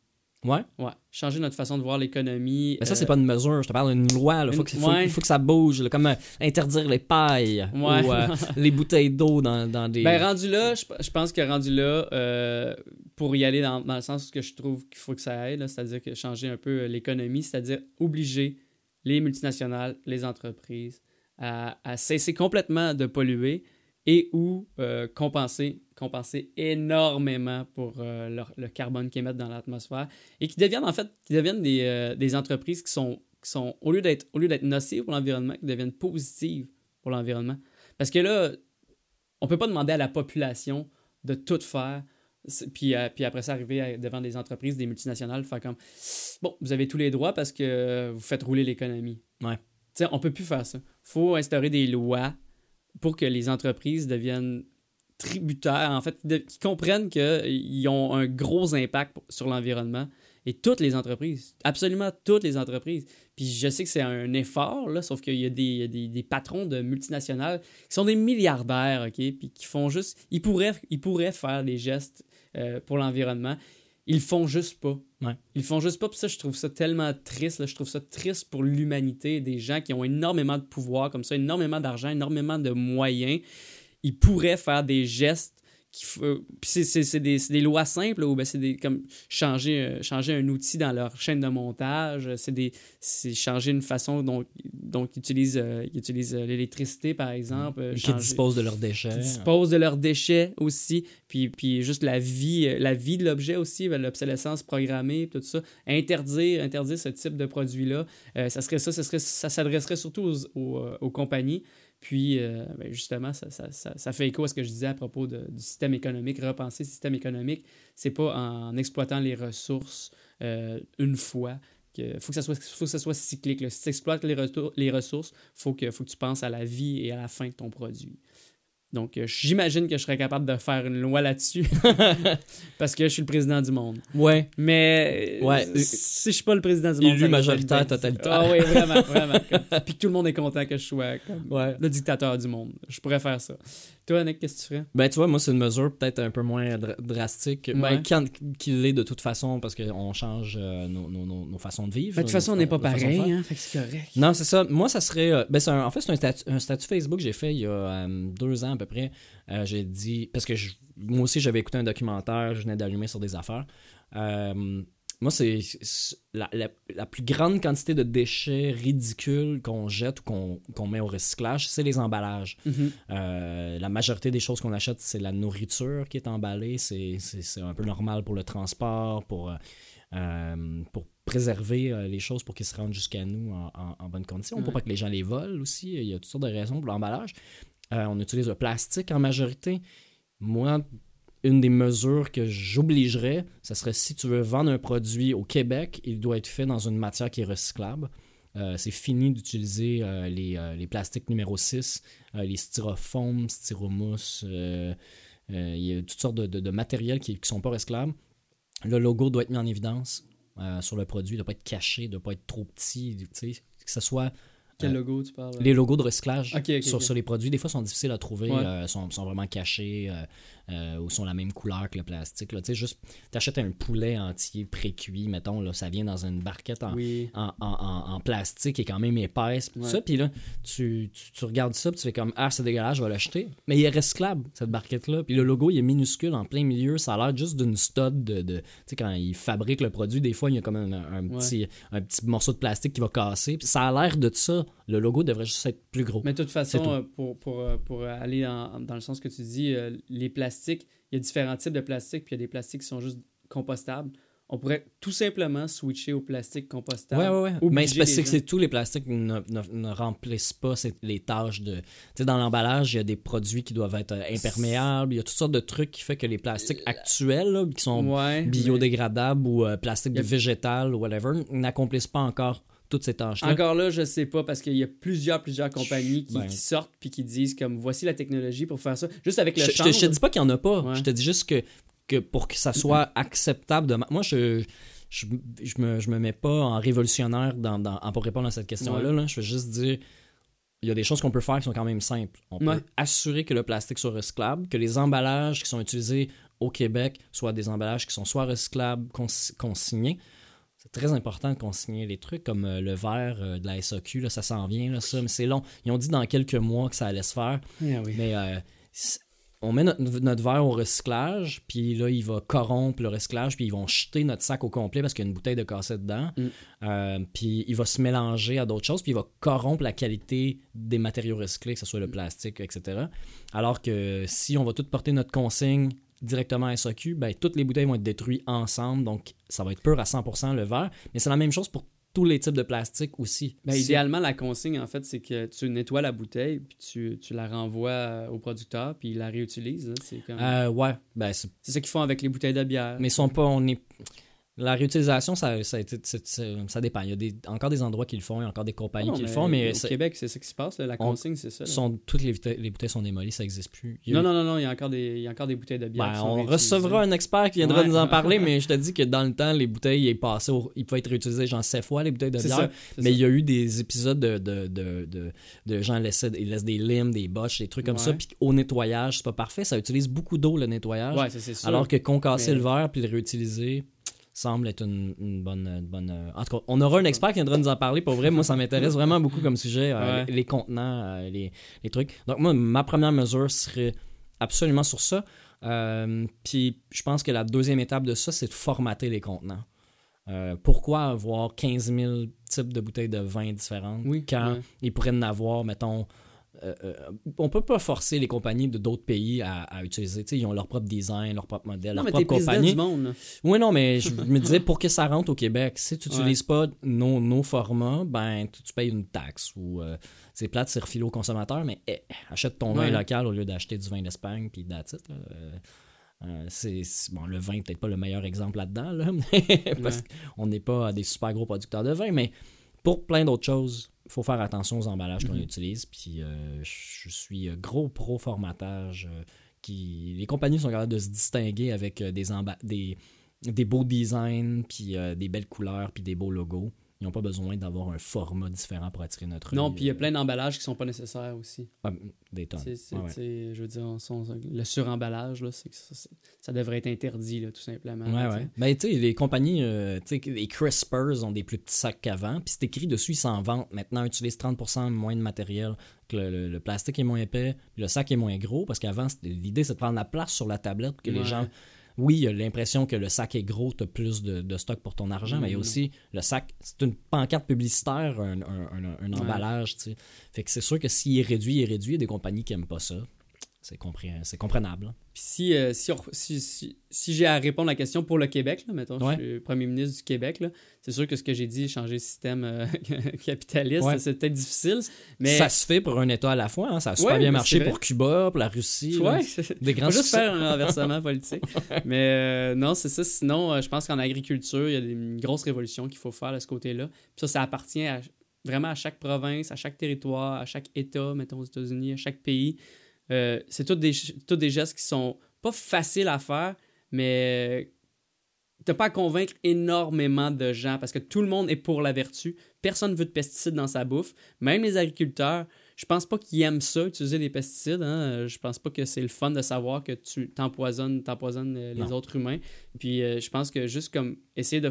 Ouais. Ouais, changer notre façon de voir l'économie. Mais ça, euh, c'est pas une mesure, je te parle d'une loi. Il faut, une- faut, ouais. faut que ça bouge, là, comme euh, interdire les pailles Ouais. ou euh, les bouteilles d'eau dans, dans des. Ben, rendu là, je, je pense que rendu là, euh, pour y aller dans, dans le sens que je trouve qu'il faut que ça aille, c'est-à-dire que changer un peu l'économie, c'est-à-dire obliger les multinationales, les entreprises à, à cesser complètement de polluer et ou euh, compenser, compenser énormément pour euh, leur- le carbone qu'ils émettent dans l'atmosphère et qui deviennent en fait qui deviennent des, euh, des entreprises qui sont, qui sont au lieu d'être au lieu d'être nocives pour l'environnement, qui deviennent positives pour l'environnement. Parce que là, on peut pas demander à la population de tout faire, puis, puis après ça arriver à- devant des entreprises, des multinationales, faire comme bon, vous avez tous les droits parce que vous faites rouler l'économie. Ouais. Tu sais, on peut plus faire ça. faut instaurer des lois pour que les entreprises deviennent tributaires, en fait, qui comprennent qu'ils ont un gros impact sur l'environnement. Et toutes les entreprises, absolument toutes les entreprises. Puis je sais que c'est un effort, là, sauf qu'il y a, des, il y a des, des patrons de multinationales qui sont des milliardaires, OK? Puis qui font juste. Ils pourraient, ils pourraient faire des gestes euh, pour l'environnement. Ils le font juste pas. Ouais. Ils le font juste pas. Puis ça, je trouve ça tellement triste. Là. Je trouve ça triste pour l'humanité. Des gens qui ont énormément de pouvoir, comme ça, énormément d'argent, énormément de moyens. Ils pourraient faire des gestes euh, c'est- des, lois simples là, ou c'est des comme changer euh, changer un outil dans leur chaîne de montage c'est des changer une façon dont dont ils utilisent euh, l'électricité par exemple euh, qui disposent de leurs déchets. qui disposent de leurs déchets aussi, puis, puis juste la vie, la vie de l'objet aussi, ben, l'obsolescence programmée, tout ça. Interdire, interdire ce type de produit-là, euh, ça serait ça, ça, serait, ça s'adresserait surtout aux, aux, aux compagnies. Puis, euh, ben, justement, ça, fait écho à ce que je disais à propos du système économique. Repenser le système économique, c'est pas en exploitant les ressources euh, une fois. Faut, que ça soit- faut que ça soit cyclique. Si tu exploites les, ressources, il faut que tu penses à la vie et à la fin de ton produit. Donc, euh, j'imagine que je serais capable de faire une loi là-dessus parce que je suis le président du monde. Ouais. Mais euh, Ouais. si je suis pas le président du monde, Élu majoritaire, être totalitaire. Ah oui, vraiment, vraiment. Comme- Puis que tout le monde est content que je sois comme Ouais. le dictateur du monde. Je pourrais faire ça. Toi, Nick, qu'est-ce que tu ferais? Ben, tu vois, moi, c'est une mesure peut-être un peu moins dra- drastique. Ben, Ouais. quand- qu'il l'est de toute façon, parce qu'on change euh, nos, nos- nos- nos façons de vivre. Ben, de toute façon, on n'est pas pareil, hein, fait que c'est correct. Non, c'est ça. Moi, ça serait. euh, ben, un- en fait, c'est un statut, un statut Facebook que j'ai fait il y a euh, deux ans à peu près. J'ai dit. Parce que je- moi aussi, j'avais écouté un documentaire, je venais d'allumer sur des affaires. Moi, c'est la, la- la plus grande quantité de déchets ridicules qu'on jette ou qu'on met au recyclage, c'est les emballages. Mhm. Euh, la majorité des choses qu'on achète, c'est la nourriture qui est emballée. C'est un peu normal pour le transport, pour, euh, euh, pour préserver les choses pour qu'elles se rendent jusqu'à nous en, en- en bonne condition, pour Ouais. pas que les gens les volent aussi. Il y a toutes sortes de raisons pour l'emballage. Euh, on utilise le plastique en majorité. Moi, une des mesures que j'obligerais, ce serait si tu veux vendre un produit au Québec, il doit être fait dans une matière qui est recyclable. Euh, c'est fini d'utiliser euh, les, euh, les plastiques numéro 6, euh, les styrofoams, styromousse, il y a toutes sortes de, de- qui ne sont pas recyclables. Le logo doit être mis en évidence sur le produit, il ne doit pas être caché, il ne doit pas être trop petit, que ce soit Quel logo tu parles? les logos de recyclage sur, sur les produits, des fois, sont difficiles à trouver, Ouais. euh, sont, sont vraiment cachés euh, euh, ou sont la même couleur que le plastique. là. Tu sais, juste, t'achètes un poulet entier pré-cuit, mettons, là, ça vient dans une barquette en, Oui. en, en- en- plastique qui est quand même épaisse, puis Ouais. ça. Puis là, tu, tu, tu regardes ça, puis tu fais comme Ah, c'est dégueulasse, je vais l'acheter. Mais il est recyclable, cette barquette-là. Puis le logo, il est minuscule en plein milieu. Ça a l'air juste d'une stud de. de- tu sais, quand ils fabriquent le produit, des fois, il y a comme un, un Ouais. petit, un petit morceau de plastique qui va casser. Puis ça a l'air de ça. Le logo devrait juste être plus gros. Mais de toute façon, tout. euh, pour, pour, euh, pour aller en- dans le sens que tu dis, euh, les plastiques, il y a différents types de plastiques, puis il y a des plastiques qui sont juste compostables. On pourrait tout simplement switcher au plastique compostable. Ouais, ouais. Obliger Mais c'est parce les que c'est- tous les plastiques ne, ne- ne remplissent pas les tâches de. Tu sais, dans l'emballage, il y a des produits qui doivent être euh, imperméables. Il y a toutes sortes de trucs qui fait que les plastiques actuels, là, qui sont Ouais, mais biodégradables ou euh, plastique Il y a- végétal ou whatever, n'accomplissent pas encore toutes ces tâches-là. Encore là, je sais pas, parce qu'il y a plusieurs, plusieurs compagnies qui, Ben. qui sortent puis qui disent comme voici la technologie pour faire ça. Juste avec le Je, je te, chanvre. je te dis pas qu'il y en a pas. Ouais. Je te dis juste que, que pour que ça soit acceptable de Moi, je. Je, je me, je me mets pas en révolutionnaire dans, dans- pour répondre à cette question-là. Ouais. là. Je veux juste dire, il y a des choses qu'on peut faire qui sont quand même simples. On peut Ouais. assurer que le plastique soit recyclable, que les emballages qui sont utilisés au Québec soient des emballages qui sont soit recyclables, cons- consignés. C'est très important de consigner les trucs comme euh, le verre euh, de la SAQ, là, ça s'en vient, là, ça, mais c'est long. Ils ont dit dans quelques mois que ça allait se faire. Ah oui. Mais euh, on met notre, notre verre au recyclage, puis là, il va corrompre le recyclage, puis ils vont jeter notre sac au complet parce qu'il y a une bouteille de cassette dedans. Mm. Euh, puis il va se mélanger à d'autres choses, puis il va corrompre la qualité des matériaux recyclés, que ce soit le plastique, etc. Alors que si on va tout porter notre consigne directement à SAQ, ben, toutes les bouteilles vont être détruites ensemble, donc ça va être pur à 100% le verre. Mais c'est la même chose pour tous les types de plastique aussi. Ben, idéalement, la consigne, en fait, c'est que tu nettoies la bouteille, puis tu, tu la renvoies euh, au producteur, puis il la réutilise. hein. C'est comme... Euh, ouais, ben, c'est ça qu'ils font avec les bouteilles de bière. Mais ils sont pas. On est... La réutilisation, ça, ça, ça dépend. Il y a des, encore des endroits qui le font, il y a encore des compagnies Ah non, qui le font, mais au Québec, c'est ça qui se passe. là. La On- consigne, c'est ça. sont, toutes les bouteilles, les bouteilles sont démolies, ça n'existe plus. Il y a Non, eu- non, non, non, il y a encore des, il y a encore des bouteilles de bière. Ben, on recevra un expert qui viendra Ouais. nous en parler, mais je te dis que dans le temps, les bouteilles, ils, passaient au- ils pouvaient être réutilisées genre 7 fois, les bouteilles de bière. Mais il y a eu des épisodes de, de, de, de, de gens laissaient, ils laissent des limes, des botches, des trucs comme ça, puis au nettoyage, c'est pas parfait. Ça utilise beaucoup d'eau, le nettoyage. Ouais, ça, c'est sûr. Alors que concasser Mais- le verre puis le réutiliser semble être une, une bonne, une bonne. euh, En tout cas, on aura un expert qui viendra nous en parler. Pour vrai, moi, ça m'intéresse vraiment beaucoup comme sujet, euh, Ouais. les, contenants, euh, les, les trucs. Donc, moi, ma première mesure serait absolument sur ça. Euh, puis, je pense que la deuxième étape de ça, c'est de formater les contenants. Pourquoi avoir 15 000 types de bouteilles de vin différentes Oui, quand ils pourraient en avoir, mettons. Euh, euh, on peut pas forcer les compagnies de d'autres pays à, à utiliser. Ils ont leur propre design, leur propre modèle, Non, leur mais propre compagnie. du monde. Oui, non, mais je me disais, pour que ça rentre au Québec, si tu Ouais. n'utilises pas nos, nos formats, ben, tu, tu payes une taxe. ou euh, C'est plate, c'est refilé au consommateur, mais eh, achète ton Ouais. vin local au lieu d'acheter du vin d'Espagne, puis là. Euh, euh, c'est bon le vin peut-être pas le meilleur exemple là-dedans là, parce Ouais. qu'on n'est pas des super gros producteurs de vin mais pour plein d'autres choses faut faire attention aux emballages qu'on Mhm. utilise puis euh, je suis euh, gros pro formatage euh, qui les compagnies sont capables de se distinguer avec des des des beaux designs puis euh, des belles couleurs puis des beaux logos n'ont pas besoin d'avoir un format différent pour attirer notre Non, puis il y a plein d'emballages qui sont pas nécessaires aussi. Ah, des tonnes C'est- c'est- Ouais, ouais. c'est- Je veux dire, on- le suremballage, là, c'est ça, ça devrait être interdit, là, tout simplement. Ouais, sais. Ben, tu sais, les compagnies, euh, tu sais, les Crispers ont des plus petits sacs qu'avant, puis c'est écrit dessus, ils s'en vendent. Maintenant, ils utilisent 30% moins de matériel, que le, le- le plastique est moins épais, le sac est moins gros, parce qu'avant, l'idée, c'est de prendre la place sur la tablette, que les gens... Oui, il y a l'impression que le sac est gros, tu as plus de, de stock pour ton argent, mais il y a Mm, aussi le sac, c'est une pancarte publicitaire, un, un- un- un Ouais. emballage. Fait que c'est sûr que s'il est réduit, il est réduit, il y a des compagnies qui n'aiment pas ça. C'est compré- c'est comprenable. Puis si, euh, si, si, si, si j'ai à répondre à la question pour le Québec, là, mettons, Ouais. je suis premier ministre du Québec, là, c'est sûr que ce que j'ai dit, changer le système euh, capitaliste, Ouais. c'est peut-être difficile, mais... Ça se fait pour un État à la fois, hein. ça a super Ouais, bien marché pour Cuba, pour la Russie. là. Des grands juste faire un renversement politique. Mais euh, non, c'est ça. Sinon, euh, je pense qu'en agriculture, il y a une grosse révolution qu'il faut faire de ce côté-là. Puis ça, ça appartient à- vraiment à chaque province, à chaque territoire, à chaque État, mettons aux États-Unis, à chaque pays. Euh, c'est tous des, ch- tous des gestes qui sont pas facile à faire, mais t'as pas à convaincre énormément de gens parce que tout le monde est pour la vertu. Personne veut de pesticides dans sa bouffe. Même les agriculteurs, je pense pas qu'ils aiment ça, utiliser des pesticides. Hein. Je pense pas que c'est le fun de savoir que tu t'empoisonnes, t'empoisonnes euh, les Non. autres humains. Puis euh, je pense que juste comme essayer de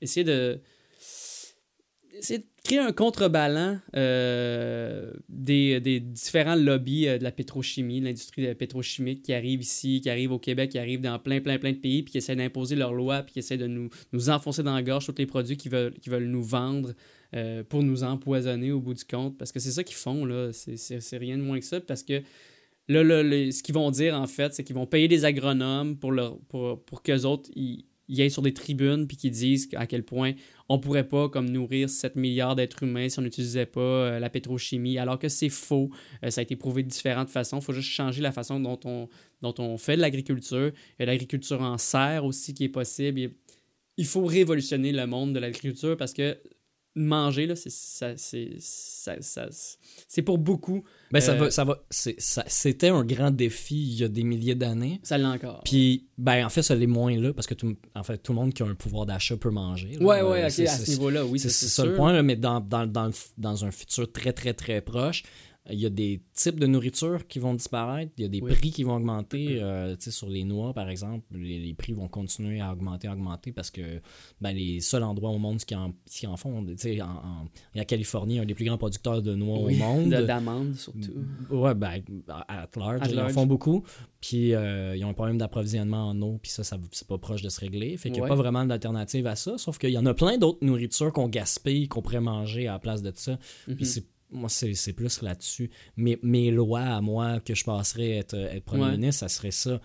essayer de essayer de créer un contrebalan euh, des, différents lobbies euh, de la pétrochimie, de l'industrie pétrochimique qui arrivent ici, qui arrivent au Québec, qui arrivent dans plein, plein, plein de pays, puis qui essaient d'imposer leurs lois, puis qui essaient de nous, enfoncer dans la gorge tous les produits qu'ils veulent, nous vendre euh, pour nous empoisonner au bout du compte. Parce que c'est ça qu'ils font, là. C'est- C'est c'est rien de moins que ça, parce que là, là, ce qu'ils vont dire, en fait, c'est qu'ils vont payer des agronomes pour, leur, pour, pour qu'eux autres, ils aillent sur des tribunes puis qu'ils disent à quel point on pourrait pas comme nourrir 7 milliards d'êtres humains si on n'utilisait pas euh, la pétrochimie, alors que c'est faux. Euh, ça a été prouvé de différentes façons. Il faut juste changer la façon dont on, dont on fait de l'agriculture. L'agriculture en serre aussi qui est possible. Il faut révolutionner le monde de l'agriculture parce que manger, là, c'est ça- c'est- ça- ça- c'est pour beaucoup. Ben, ça Euh, va, ça va, c'est- ça- c'était un grand défi il y a des milliers d'années. Ça l'est encore. Puis, ben, en fait, ça l'est moins là, parce que tout, en fait, tout le monde qui a un pouvoir d'achat peut manger. là. ouais, Euh, ouais, ok, c'est- à ce niveau-là, oui, c'est ça, c'est c'est ça le point, là, mais dans, dans, dans, dans un futur très, très, très proche, il y a des types de nourriture qui vont disparaître, il y a des Oui. prix qui vont augmenter. euh, tu sais, sur les noix, par exemple, les, les prix vont continuer à augmenter, augmenter, parce que ben, les seuls endroits au monde qui en, qui en font, tu sais, en, en- la Californie, un des plus grands producteurs de noix Oui, au monde. de- D'amandes, surtout. Ouais, ben, à at large, At ils en font beaucoup. Puis euh, ils ont un problème d'approvisionnement en eau, puis ça, ça c'est pas proche de se régler. Fait qu'il n'y a Ouais. pas vraiment d'alternative à ça. Sauf qu'il y en a plein d'autres nourritures qu'on gaspille, qu'on pourrait manger à la place de ça. Puis c'est moi, c'est plus là-dessus. Mes, mes lois à moi que je passerais être, être premier Ouais. ministre, ça serait ça.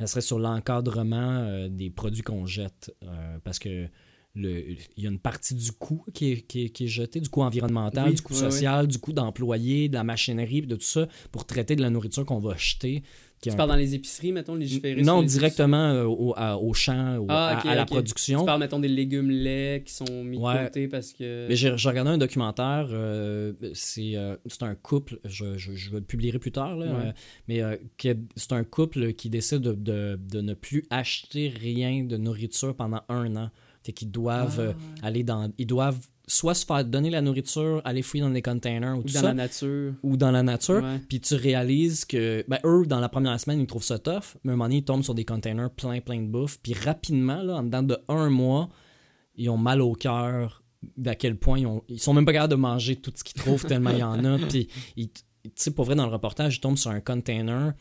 Ça serait sur l'encadrement euh, des produits qu'on jette. euh, parce que il y a une partie du coût qui est, qui est, qui est jeté, du coût environnemental, Oui, du coût social, du coût d'employés, de la machinerie, de tout ça, pour traiter de la nourriture qu'on va jeter. Qui Tu parles dans les épiceries, mettons, légiférer non, les directement euh, au, à- au champ, au- Ah, à, la production. Tu parles, mettons, des légumes laits qui sont mis Ouais. de côté parce que. Mais j'ai regardé un documentaire, euh, c'est euh, c'est un couple, je, je, je le publierai plus tard, là, Ouais. euh, mais c'est un couple qui décide de, de- de ne plus acheter rien de nourriture pendant un an. Fait qu'ils doivent Ah, aller dans. Ils doivent soit se faire donner la nourriture, aller fouiller dans des containers ou, Ou tout dans ça, la nature. ou dans la nature. Puis tu réalises que, ben, eux, dans la première semaine, ils trouvent ça tough, mais à un moment donné, ils tombent sur des containers plein, plein de bouffe. Puis rapidement, là, en dedans de un mois, ils ont mal au cœur d'à quel point ils, ont, ils sont même pas capables de manger tout ce qu'ils trouvent tellement il y en a. Puis, tu sais, pour vrai, dans le reportage, ils tombent sur un container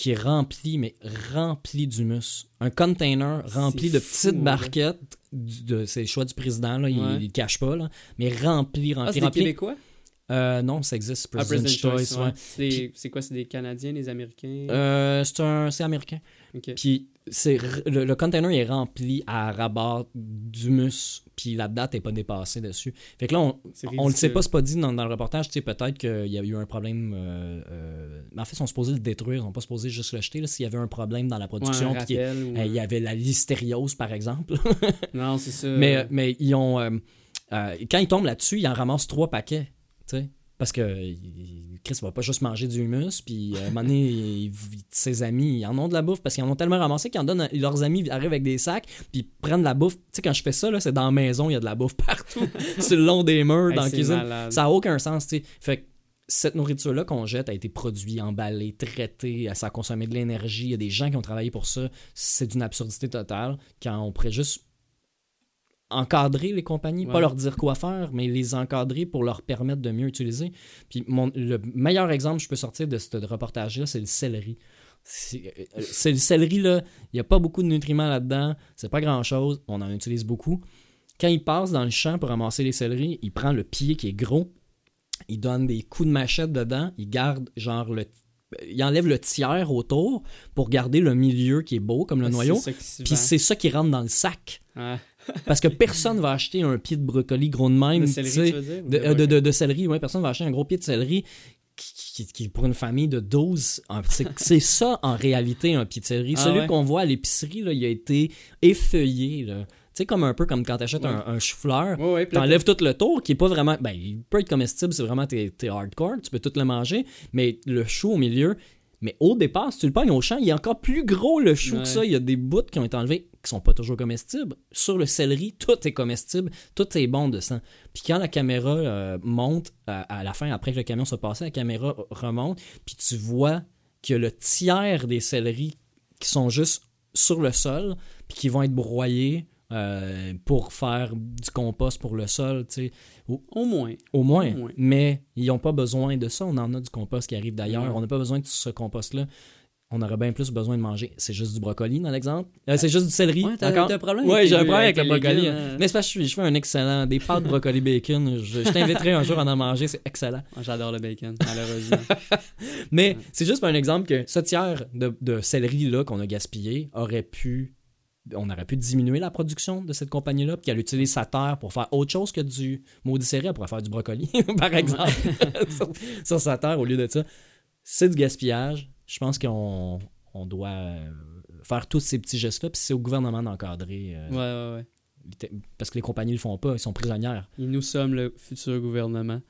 qui est rempli, mais rempli d'humus. Un container rempli de petites barquettes. C'est le choix du président, là, il, Ouais. il le cache pas, là, mais rempli, Ah, rempli, c'est des rempli. Québécois? Euh, non, ça existe, Ah, President's President's Choice. Ouais. ouais. C'est quoi? C'est des Canadiens, des Américains? Euh, c'est un c'est américain. Puis le, le container est rempli à rabat d'humus, puis la date n'est pas dépassée dessus. Fait que là, on, on le sait pas, c'est pas dit dans, dans le reportage, tu sais, peut-être qu'il y a eu un problème. euh, euh, mais en fait, ils sont supposés le détruire, ils sont pas supposés juste le jeter. S'il y avait un problème dans la production, puis ou- euh, il y avait la listériose, par exemple. Non, c'est ça. mais, mais ils ont. euh, euh, quand ils tombent là-dessus, ils en ramassent trois paquets. Tu sais. Parce que Chris va pas juste manger du humus, puis euh, à un moment donné, il- ses amis, ils en ont de la bouffe parce qu'ils en ont tellement ramassé qu'ils en donnent. Leurs amis arrivent avec des sacs, puis prennent de la bouffe. Tu sais, quand je fais ça, là, c'est dans la maison, il y a de la bouffe partout, sur le long des murs, Hey, dans la cuisine. malade. Ça n'a aucun sens, tu sais. Fait que cette nourriture-là qu'on jette a été produite, emballée, traitée, ça a consommé de l'énergie. Il y a des gens qui ont travaillé pour ça. C'est d'une absurdité totale quand on pourrait juste encadrer les compagnies, Ouais. pas leur dire quoi faire, mais les encadrer pour leur permettre de mieux utiliser. Puis mon, le meilleur exemple que je peux sortir de ce reportage-là, c'est le céleri. C'est euh, le céleri, là, il n'y a pas beaucoup de nutriments là-dedans, c'est pas grand-chose, on en utilise beaucoup. Quand il passe dans le champ pour ramasser les céleris, il prend le pied qui est gros, il donne des coups de machette dedans, il garde genre le... Il enlève le tiers autour pour garder le milieu qui est beau, comme le noyau. Puis c'est ça qui rentre dans le sac. Ouais. Parce que personne va acheter un pied de brocoli gros de même. De céleri, tu veux dire? ou de, de- euh, de, de- céleri, ouais, personne va acheter un gros pied de céleri qui, qui- pour une famille de 12. en- C'est ça en réalité un pied de céleri. Ah Celui ouais? qu'on voit à l'épicerie, il a été effeuillé. là. Tu sais, comme un peu comme quand tu achètes Ouais. un, un chou-fleur. Ouais, T'enlèves tout le tour, qui est pas vraiment. Ben, il peut être comestible, c'est vraiment t'es hardcore, tu peux tout le manger, mais le chou au milieu, Mais au départ, si tu le pognes au champ, il est encore plus gros le chou Ouais. que ça. Il y a des bouts qui ont été enlevés qui sont pas toujours comestibles. Sur le céleri, tout est comestible, tout est bon de sang. Puis quand la caméra euh, monte, à, à la fin, après que le camion soit passé, la caméra remonte, puis tu vois qu'il y a le tiers des céleris qui sont juste sur le sol, puis qui vont être broyés euh, pour faire du compost pour le sol, tu sais. Au moins. Au moins. Au moins. Mais ils n'ont pas besoin de ça. On en a du compost qui arrive d'ailleurs. Ouais. On n'a pas besoin de ce compost-là. On aurait bien plus besoin de manger. C'est juste du brocoli dans l'exemple. Euh, c'est juste du céleri. Ouais, t'as un problème Ouais, j'ai un problème avec le brocoli. hein. Mais c'est parce que je, je fais un excellent. Des pâtes brocoli bacon. Je, je t'inviterai un jour à en manger. C'est excellent. J'adore le bacon, malheureusement. Mais c'est juste un exemple que ce tiers de, de céleri-là qu'on a gaspillé aurait pu. On aurait pu diminuer la production de cette compagnie-là, puis qu'elle utilise sa terre pour faire autre chose que du maudit céleri. Elle pourrait faire du brocoli, par exemple, sur, sur sa terre au lieu de ça. C'est du gaspillage. Je pense qu'on on doit euh, faire tous ces petits gestes-là, puis c'est au gouvernement d'encadrer. euh, ouais, ouais, ouais. Parce que les compagnies le font pas, ils sont prisonnières. Et nous sommes le futur gouvernement.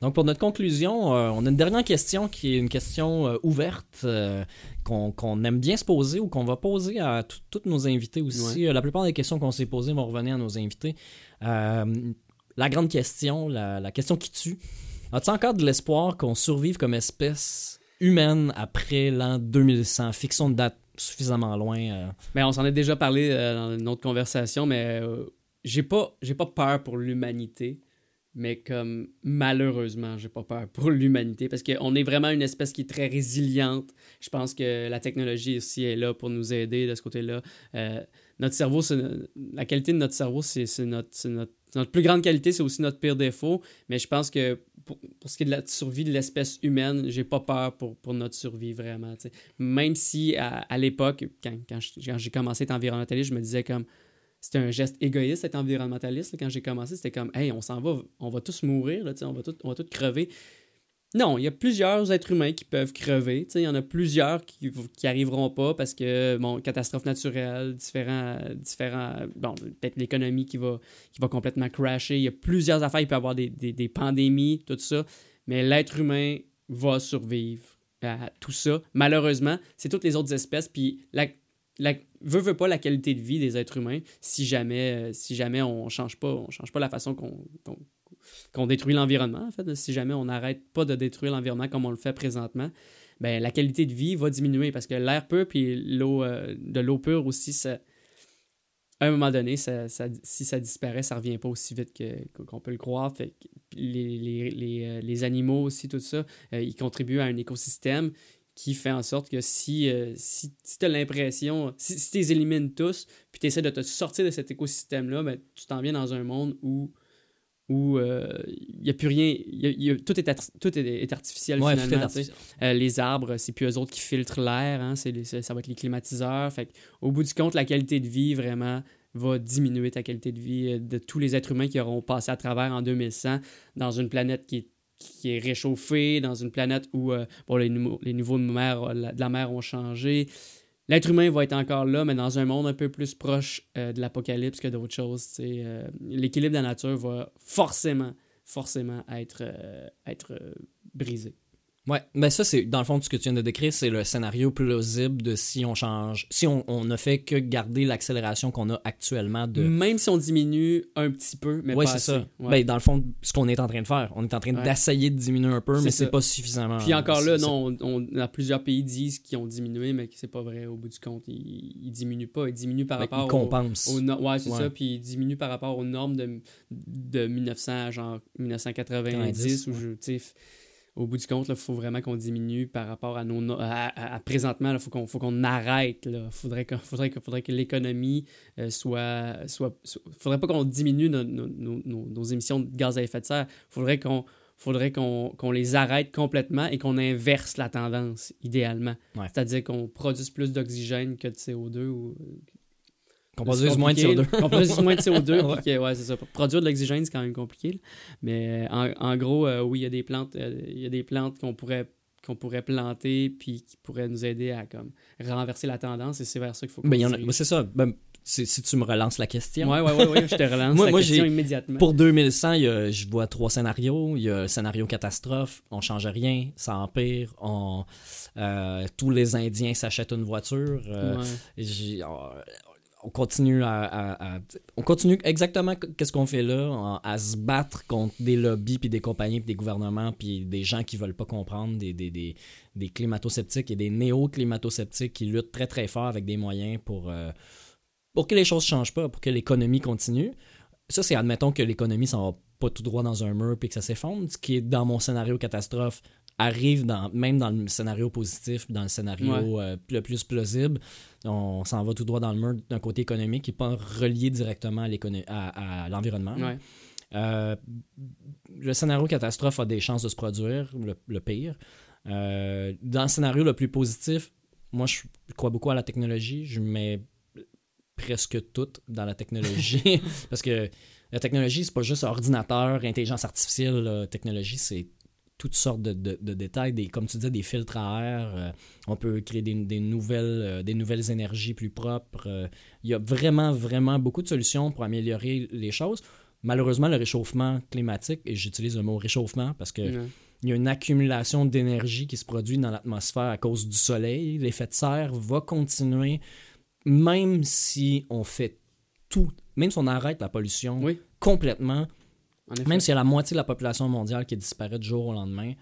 Donc, pour notre conclusion, euh, on a une dernière question qui est une question euh, ouverte euh, qu'on aime bien se poser ou qu'on va poser à tous nos invités aussi. La plupart des questions qu'on s'est posées vont revenir à nos invités. La grande question, la, la question qui tue. As-tu encore de l'espoir qu'on survive comme espèce humaine après l'an 2100? Fixons une date suffisamment loin. Mais on s'en a déjà parlé dans une autre conversation, mais j'ai pas, pas peur pour l'humanité, mais comme malheureusement, j'ai pas peur pour l'humanité parce qu'on est vraiment une espèce qui est très résiliente. Je pense que la technologie aussi est là pour nous aider de ce côté-là. Euh, notre cerveau, la qualité de notre cerveau, c'est notre, notre, notre plus grande qualité, c'est aussi notre pire défaut. Mais je pense que pour, pour ce qui est de la survie de l'espèce humaine, j'ai pas peur pour, pour notre survie vraiment. Même si à, à l'époque, quand, quand j'ai commencé à être environnementaliste, je me disais comme c'était un geste égoïste être environnementaliste. quand j'ai commencé, c'était comme hey, on s'en va, on va tous mourir, là, on va tous on va crever. Non, il y a plusieurs êtres humains qui peuvent crever. Il y en a plusieurs qui, qui arriveront pas parce que, bon, catastrophes naturelles, différents. différents bon, peut-être l'économie qui va, qui complètement crasher. Il y a plusieurs affaires. Il peut y avoir des, des, des pandémies, tout ça. Mais l'être humain va survivre à tout ça. Malheureusement, c'est toutes les autres espèces. Puis, la, la, veut, veut pas la qualité de vie des êtres humains si jamais, euh, si jamais on change pas, on change pas la façon qu'on détruit l'environnement, en fait. Si jamais on n'arrête pas de détruire l'environnement comme on le fait présentement, ben, la qualité de vie va diminuer parce que l'air pur puis l'eau euh, de l'eau pure aussi, ça, à un moment donné, ça, si ça disparaît, ça revient pas aussi vite qu'on peut le croire. Les, les, les, euh, les animaux aussi, tout ça, ils contribuent à un écosystème qui fait en sorte que si, euh, si, tu as l'impression, si, si tu les élimines tous, puis tu essaies de te sortir de cet écosystème-là, ben, tu t'en viens dans un monde où où il n'y a plus rien, y a- y a- tout, est, tout est, est artificiel Ouais, tout est finalement. artificiel. Euh, les arbres, c'est plus eux autres qui filtrent l'air, hein, ça va être les climatiseurs. Fait que, au bout du compte, la qualité de vie vraiment va diminuer ta qualité de vie euh, de tous les êtres humains qui auront passé à travers en 2100 dans une planète qui est, qui est réchauffée, dans une planète où euh, bon, les, les niveaux de, la- de la mer ont changé. L'être humain va être encore là, mais dans un monde un peu plus proche euh, de l'apocalypse que d'autres choses. euh, L'équilibre de la nature va forcément, forcément être, euh, être euh, brisé. Ouais, mais ça, c'est dans le fond, ce que tu viens de décrire, c'est le scénario plausible de si on change, si on, on ne fait que garder l'accélération qu'on a actuellement de. Même si on diminue un petit peu, mais ouais, pas assez. ça. Ouais. Ben, dans le fond, ce qu'on est en train de faire, on est en train Ouais. d'essayer de diminuer un peu, mais c'est pas suffisamment. Puis encore là, non, on, on- a plusieurs pays disent qu'ils ont diminué, mais que c'est pas vrai au bout du compte. Ils, ils diminuent pas. Ils diminuent par Ben, rapport ils compensent. Au, ouais, c'est ça. Puis ils diminuent par rapport aux normes de, de 1900, genre 1990, 90, où je, au bout du compte, il faut vraiment qu'on diminue par rapport à nos. no- À, présentement, il faut qu'on qu'on arrête. Il faudrait, que- faudrait, que- faudrait que l'économie euh, soit, soit, soit- faudrait pas qu'on diminue nos, nos- nos- nos- nos émissions de gaz à effet de serre. faudrait qu'on faudrait qu'on qu'on les arrête complètement et qu'on inverse la tendance, idéalement. Ouais. C'est-à-dire qu'on produise plus d'oxygène que de CO2 ou Qu'on produise moins de compliqué, CO2. là. Qu'on produise moins de CO2. Ouais. puis que, ouais, c'est ça. Produire de l'oxygène, c'est quand même compliqué. là. Mais en, en gros, euh, oui, il y a des plantes, euh, il y a des plantes qu'on pourrait qu'on pourrait planter puis qui pourraient nous aider à comme renverser la tendance et c'est vers ça qu'il faut qu'on Ben, ben, c'est ça. Ben, si, tu me relances la question. Ouais, ouais, ouais, ouais, je te relance Moi- la moi, question immédiatement. Pour 2100, il y a- je vois trois scénarios. Il y a scénario catastrophe, on change rien, ça empire, on, euh, tous les Indiens s'achètent une voiture. euh, Ouais. On, on continue exactement qu'est-ce qu'on fait là, à se battre contre des lobbies des compagnies puis des gouvernements puis des gens qui veulent pas comprendre, des, des, climato-sceptiques et des néo-climato-sceptiques qui luttent très très fort avec des moyens pour euh, pour que les choses changent pas, pour que l'économie continue. Ça, c'est admettons que l'économie s'en va pas tout droit dans un mur puis que ça s'effondre. Ce qui est dans mon scénario catastrophe arrive dans, même dans le scénario positif, dans le scénario euh, le plus plausible. On s'en va tout droit dans le mur d'un côté économique qui n'est pas relié directement à, l'écono- à, à l'environnement. Ouais. Euh, le scénario catastrophe a des chances de se produire, le, le pire. Euh, dans le scénario le plus positif, moi je crois beaucoup à la technologie. Je mets presque tout dans la technologie. parce que la technologie, c'est pas juste ordinateur, intelligence artificielle. La technologie, c'est toutes sortes de, de- de détails, des, comme tu disais, des filtres à air. euh, on peut créer des, des nouvelles, euh, des nouvelles énergies plus propres. euh, il y a vraiment, vraiment beaucoup de solutions pour améliorer les choses. Malheureusement, le réchauffement climatique, et j'utilise le mot réchauffement parce que il y a une accumulation d'énergie qui se produit dans l'atmosphère à cause du soleil. L'effet de serre va continuer même si on fait tout, même si on arrête la pollution Oui. complètement. Même s'il y a la moitié de la population mondiale qui disparaît du jour au lendemain,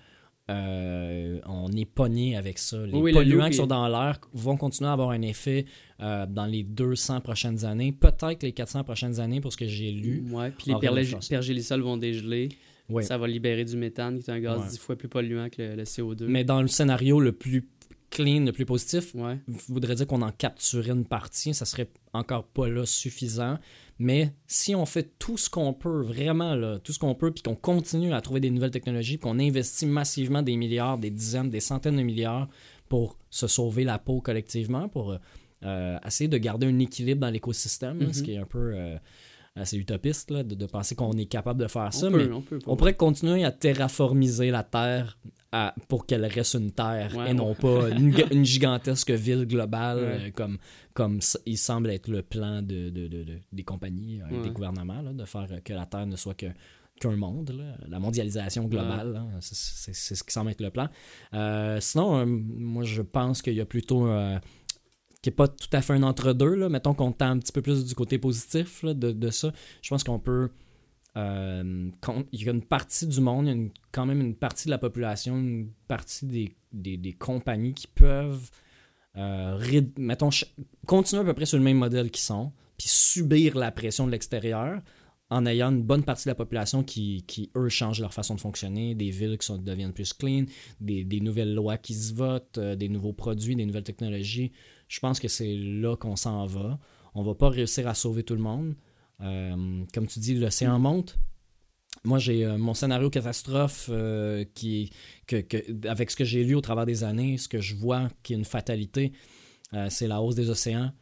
euh, on est pogné avec ça. Les Oui, polluants qui sont dans l'air vont continuer à avoir un effet euh, dans les 200 prochaines années, peut-être les 400 prochaines années pour ce que j'ai lu. Ouais, puis les pergélisoles vont dégeler. Oui. Ça va libérer du méthane, qui est un gaz Ouais. 10 fois plus polluant que le, le CO2. Mais dans le scénario le plus clean, le plus positif, Ouais. voudrait dire qu'on en capturait une partie, ça serait encore pas là suffisant. Mais si on fait tout ce qu'on peut, vraiment là, tout ce qu'on peut, puis qu'on continue à trouver des nouvelles technologies, puis qu'on investit massivement des milliards, des dizaines, des centaines de milliards pour se sauver la peau collectivement, pour euh, euh, essayer de garder un équilibre dans l'écosystème, Mhm. ce qui est un peu euh, assez utopiste là, de, de penser qu'on est capable de faire ça. mais on peut, on pourrait continuer à terraformiser la Terre à- pour qu'elle reste une Terre Ouais, et non pas une, ga- une gigantesque ville globale Ouais. euh, comme, il semble être le plan de, de- de- de- des compagnies, euh, Ouais. des gouvernements, là, de faire que la Terre ne soit que qu'un monde, là. la mondialisation globale, c'est- c'est c'est ce qui semble être le plan. Euh, sinon, euh, moi je pense qu'il y a plutôt euh, qui n'est pas tout à fait un entre-deux, mettons qu'on tend un petit peu plus du côté positif de, ça. Je pense qu'on peut euh, il y a une partie du monde, il y a quand même une partie de la population, une partie des, des, compagnies qui peuvent, euh, mettons, continuer à peu près sur le même modèle qu'ils sont, puis subir la pression de l'extérieur en ayant une bonne partie de la population qui, qui eux, changent leur façon de fonctionner, des villes qui deviennent plus clean, des, des nouvelles lois qui se votent, euh, des nouveaux produits, des nouvelles technologies. Je pense que c'est là qu'on s'en va. On va pas réussir à sauver tout le monde. Euh, comme tu dis, l'océan monte. Moi, j'ai euh, mon scénario catastrophe euh, qui, que, que- avec ce que j'ai lu au travers des années, ce que je vois qui est une fatalité, c'est la hausse des océans.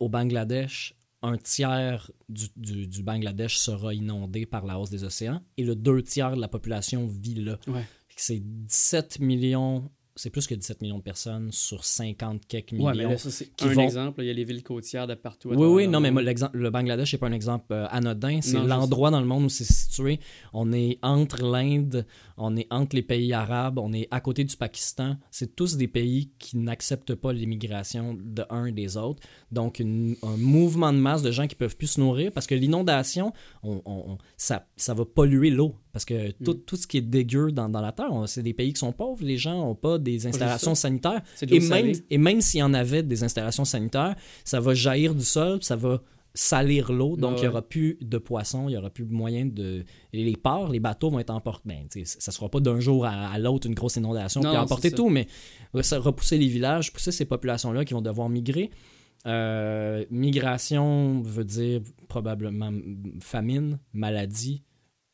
Au Bangladesh, un tiers du, du- du Bangladesh sera inondé par la hausse des océans et le deux tiers de la population vit là. Ouais. C'est 17 millions, c'est plus que 17 millions de personnes sur 50 quelques millions. Ouais, mais là, ça, c'est un vont- exemple. Il y a les villes côtières de partout. à Oui, oui, non, mais l'exemple- le Bangladesh n'est pas un exemple euh, anodin. C'est l'endroit dans le monde où c'est situé. On est entre l'Inde, on est entre les pays arabes, on est à côté du Pakistan. C'est tous des pays qui n'acceptent pas l'immigration de un et des autres. Donc, une- un mouvement de masse de gens qui peuvent plus se nourrir parce que l'inondation, on- on- on- ça, ça va polluer l'eau. Parce que tout, Mm. tout ce qui est dégueu dans, dans la terre, c'est des pays qui sont pauvres. Les gens n'ont pas des installations sanitaires. Et même, et même s'il y en avait des installations sanitaires, ça va jaillir du sol, ça va salir l'eau, donc Ouais, il n'y ouais. aura plus de poissons, il n'y aura plus moyen de... les ports, les bateaux vont être emportés. Ben, ça ne sera pas d'un jour à, à l'autre une grosse inondation, non, emporter tout, mais ça repousser les villages, pousser ces populations-là qui vont devoir migrer. Euh, migration veut dire probablement famine, maladie,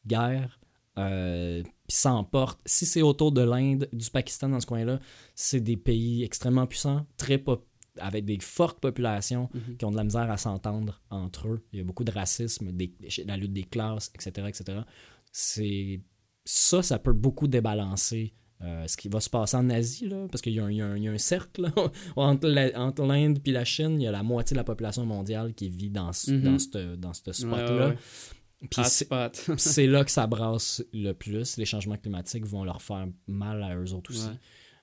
guerre, euh, puis ça emporte. Si c'est autour de l'Inde, du Pakistan dans ce coin-là, c'est des pays extrêmement puissants, très pop- avec des fortes populations Mhm. qui ont de la misère à s'entendre entre eux. Il y a beaucoup de racisme, des- la lutte des classes, etc., etc. C'est ça, ça peut beaucoup débalancer euh, ce qui va se passer en Asie, là, parce qu'il y, a un- y y a cercle là, entre l'Inde et la Chine, il y a la moitié de la population mondiale qui vit dans ce, Mhm. dans ce, dans ce spot-là. Ouais, ouais, ouais. Puis c'est- là que ça brasse le plus. Les changements climatiques vont leur faire mal à eux autres aussi. Ouais.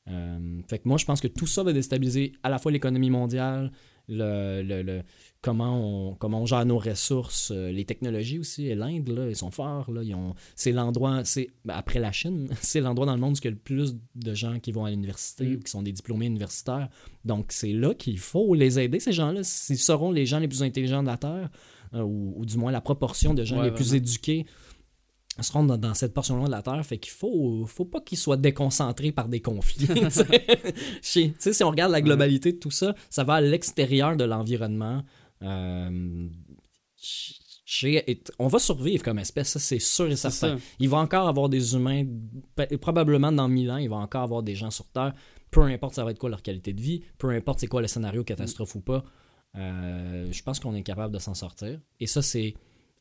Euh, fait que moi, je pense que tout ça va déstabiliser à la fois l'économie mondiale, le, le- le- comment, on, comment on gère nos ressources, euh, les technologies aussi. Et l'Inde, là, ils sont forts. Là, ils ont, c'est l'endroit, c'est, ben, après la Chine, c'est l'endroit dans le monde où il y a le plus de gens qui vont à l'université Mm. ou qui sont des diplômés universitaires. Donc, c'est là qu'il faut les aider, ces gens-là. Ils seront les gens les plus intelligents de la Terre, ou, ou du moins la proproportion de gens Ouais, les plus éduqués seront dans, dans cette portion-là de la Terre. Fait qu'il faut, faut pas qu'ils soient déconcentrés par des conflits. tu sais. Tu sais, si on regarde la globalité de tout ça, ça va à l'extérieur de l'environnement. Euh, on va survivre comme espèce, ça c'est sûr et certain. ça. Il va encore avoir des humains, probablement dans 1000 ans, il va encore avoir des gens sur Terre, peu importe ça va être quoi leur qualité de vie, peu importe c'est quoi le scénario catastrophe ou pas, euh, je pense qu'on est capable de s'en sortir. Et ça, c'est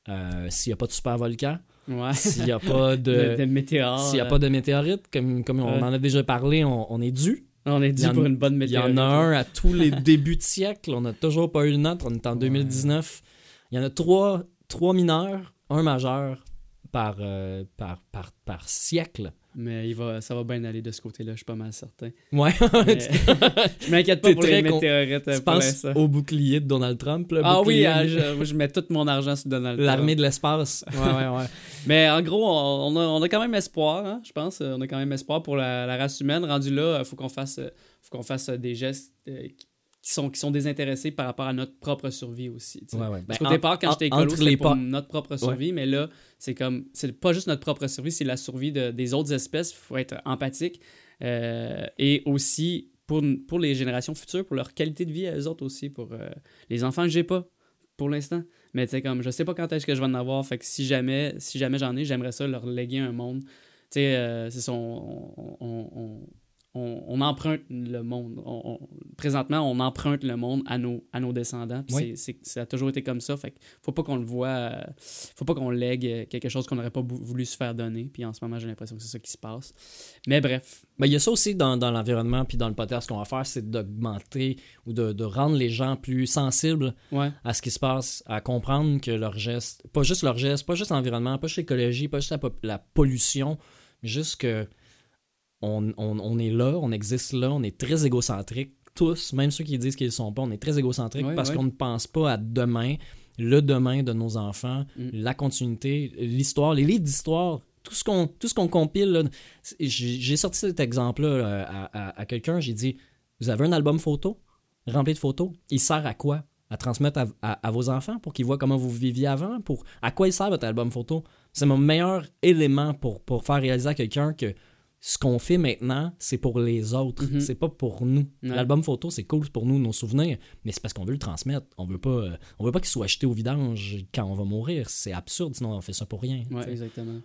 euh, s'il n'y a pas de super volcan, Ouais. s'il n'y a pas de, de... de météores. S'il n'y a pas de météorites, comme, comme on en a déjà parlé, on, on est dû. On est dû en- pour une bonne Il y météorite. en a un à tous les débuts de siècle. On n'a toujours pas eu le nôtre. On est en 2019. Il y en a trois, trois mineurs, un majeur par, euh, par, par, par siècle. Mais il va, ça va bien aller de ce côté-là, je suis pas mal certain. Ouais. Mais- je m'inquiète pas pour les météorites euh, tu pour penses au bouclier de Donald Trump. là, Ah oui, ah, je, je mets tout mon argent sur Donald Trump. l'armée de l'espace. Ouais, ouais, ouais. Mais en gros, on on a, on a quand même espoir, hein, je pense. On a quand même espoir pour la, la race humaine. Rendu là, il faut qu'on fasse, euh, faut qu'on fasse euh, des gestes euh, qui- qui sont, qui sont désintéressés par rapport à notre propre survie aussi. Ouais, ouais. Parce Ben, qu'au en- départ, quand j'étais écolo, c'était pour notre propre survie, mais là, c'est comme, c'est pas juste notre propre survie, c'est la survie de- des autres espèces. Il faut être empathique. Euh, et aussi, pour, pour les générations futures, pour leur qualité de vie à eux autres aussi, pour euh, les enfants que j'ai pas pour l'instant. Mais tu sais, comme, je sais pas quand est-ce que je vais en avoir, fait que si jamais, si jamais j'en ai, j'aimerais ça leur léguer un monde. Tu sais, euh, c'est ça, on, on, on- on- on emprunte le monde. On- on- présentement, on emprunte le monde à nos, à nos descendants. Oui. c'est- ça a toujours été comme ça. Fait faut pas qu'on le voit, euh, faut pas qu'on lègue euh, quelque chose qu'on n'aurait pas voulu se faire donner. Puis en ce moment, j'ai l'impression que c'est ça qui se passe. Mais bref, Ben, il y a ça aussi dans, dans l'environnement puis dans le podcast qu'on va faire, c'est d'augmenter ou de, de rendre les gens plus sensibles ouais. à ce qui se passe, à comprendre que leurs gestes, pas juste leurs gestes, pas juste l'environnement, pas juste l'écologie, pas juste la, pollution, mais juste que on, on- on est là, on existe là, on est très égocentrique, tous, même ceux qui disent qu'ils ne sont pas, on est très égocentrique parce qu'on ne pense pas à demain, le demain de nos enfants, Mm. la continuité, l'histoire, les livres d'histoire. Tout ce qu'on tout ce qu'on compile, j'ai sorti cet exemple-là euh, à, à- à quelqu'un, j'ai dit Vous avez un album photo rempli de photos, il sert à quoi? À transmettre à, à- à vos enfants pour qu'ils voient comment vous viviez avant? Pour à quoi il sert votre album photo c'est mon meilleur élément pour, pour faire réaliser à quelqu'un que ce qu'on fait maintenant c'est pour les autres Mhm. c'est pas pour nous Ouais. l'album photo c'est cool pour nous nos souvenirs mais c'est parce qu'on veut le transmettre on veut pas euh, on veut pas qu'il soit acheté au vidange quand on va mourir c'est absurde sinon on fait ça pour rien Ouais, exactement.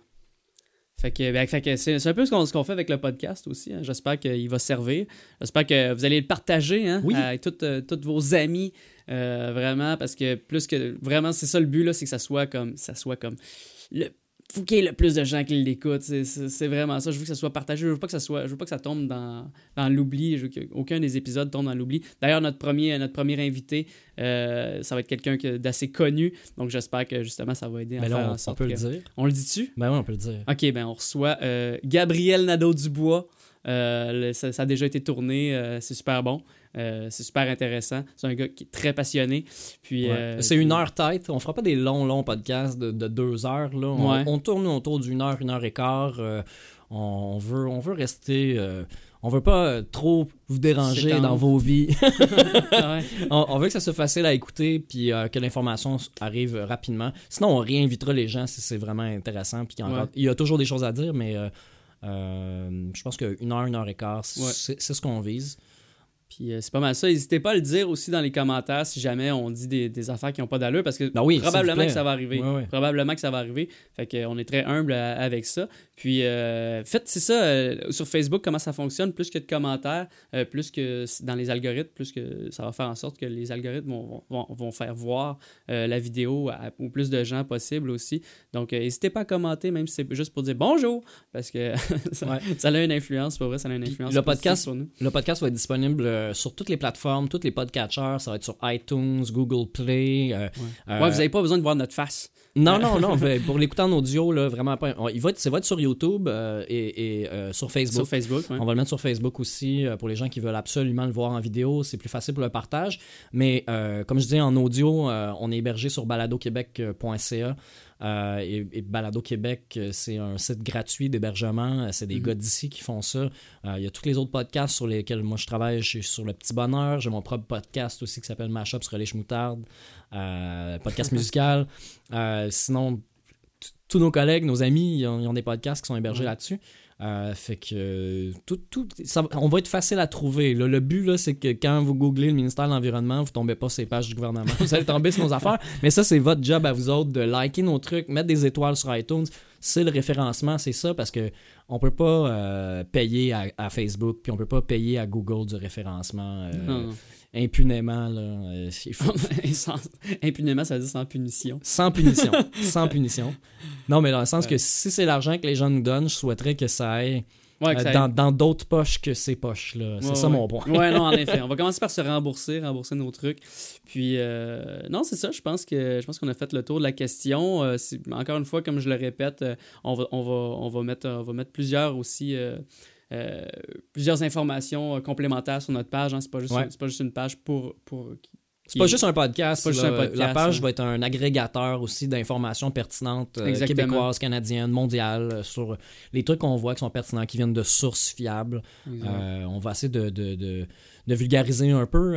Fait que, ben, que c'est un peu ce qu'on fait avec le podcast aussi. hein. J'espère qu'il va servir. J'espère que vous allez le partager hein, Oui. à toutes, euh, vos amis. euh, vraiment, parce que plus que. Vraiment, c'est ça le but, là, c'est que ça soit comme. Ça soit comme. Le, faut qu'il y ait le plus de gens qui l'écoutent. C'est- vraiment ça. Je veux que ça soit partagé. Je veux pas que ça soit. Je veux pas que ça tombe dans, dans l'oubli. Je veux qu'aucun des épisodes tombe dans l'oubli. D'ailleurs, notre premier, notre premier invité, euh, ça va être quelqu'un que- d'assez connu. Donc j'espère que justement ça va aider à mais faire là en on, peut que- le dire On le dit-tu? ben oui on peut le dire Ok, ben on reçoit euh, Gabriel Nadeau-Dubois. Euh, ça, ça a déjà été tourné, c'est super bon, Euh, c'est super intéressant. C'est un gars qui est très passionné. Puis, Ouais. euh, c'est une heure tête. On fera pas des longs, longs podcasts de, de deux heures. Là. On, Ouais. on tourne autour d'une heure, une heure et quart. Euh, on, veut, on veut rester. on veut pas trop vous déranger dans vos vies. Ouais. on, on veut que ça soit facile à écouter puis que l'information arrive rapidement. Sinon, on réinvitera les gens si c'est vraiment intéressant. Puis il y a toujours des choses à dire, mais je pense qu'une heure, une heure et quart, c'est ce qu'on vise. Puis euh, c'est pas mal ça. N'hésitez pas à le dire aussi dans les commentaires si jamais on dit des, des affaires qui n'ont pas d'allure parce que Ben oui, probablement que ça va arriver. Probablement que ça va arriver. Fait qu'on est très humble à- avec ça. Puis euh, faites, c'est ça, euh, sur Facebook, comment ça fonctionne, plus que de commentaires, euh, plus que dans les algorithmes, plus que ça va faire en sorte que les algorithmes vont, vont, vont faire voir euh, la vidéo à, au plus de gens possible aussi. Donc euh, n'hésitez pas à commenter, même si c'est juste pour dire bonjour, parce que ça, Ouais. ça a une influence, pour vrai, ça a une influence le podcast- sur nous. Le podcast va être disponible euh, sur toutes les plateformes, tous les podcatchers. Ça va être sur iTunes, Google Play. euh, euh, Ouais, vous n'avez pas besoin de voir notre face. Non, non, non. pour l'écouter en audio, là, vraiment pas. on- Il va être, ça va être sur YouTube euh, et, et, euh, sur Facebook. Sur Facebook, ouais. On va le mettre sur Facebook aussi euh, pour les gens qui veulent absolument le voir en vidéo. C'est plus facile pour le partage. Mais comme je dis en audio, on est hébergé sur baladoquebec.ca. Euh, et, et Balado Québec, euh, c'est un site gratuit d'hébergement. Euh, C'est des Mhm. gars d'ici qui font ça. Euh, il y a tous les autres podcasts sur lesquels moi je travaille. Je suis sur Le Petit Bonheur. J'ai mon propre podcast aussi qui s'appelle Mashup sur les chemoutardes. Euh, podcast musical. Sinon, tous nos collègues, nos amis, ils ont, ils ont des podcasts qui sont hébergés là-dessus. Euh, fait que euh, tout, tout ça, on va être facile à trouver. Le but, là, c'est que quand vous googlez le ministère de l'Environnement, vous tombez pas sur les pages du gouvernement. Vous allez tomber sur nos affaires. Mais ça, c'est votre job à vous autres de liker nos trucs, mettre des étoiles sur iTunes. C'est le référencement, c'est ça, parce que on peut pas euh, payer à, Facebook, puis on peut pas payer à Google du référencement. Impunément. Là. Euh, Sans- Impunément, ça veut dire sans punition. sans punition. sans punition. Non, mais dans le sens que si c'est l'argent que les gens nous donnent, je souhaiterais que ça aille Ouais, euh, ça dans d'autres poches que ces poches-là. C'est Ouais, ça ouais. mon point. Ouais, non, en effet. On va commencer par se rembourser, rembourser nos trucs. Puis, euh, non, c'est ça. Je pense que je pense qu'on a fait le tour de la question. Euh, encore une fois, comme je le répète, on va, on va, on va mettre, on va mettre plusieurs aussi. Euh, plusieurs informations euh, complémentaires sur notre page. hein. C'est pas juste, Ouais. pas juste une page pour, pour C'est pas juste un podcast. C'est pas juste là. un podcast, la page ouais. va être un agrégateur aussi d'informations pertinentes euh, québécoises, canadiennes, mondiales, euh, sur les trucs qu'on voit qui sont pertinents, qui viennent de sources fiables. Euh, on va essayer de, de, de, de vulgariser un peu euh,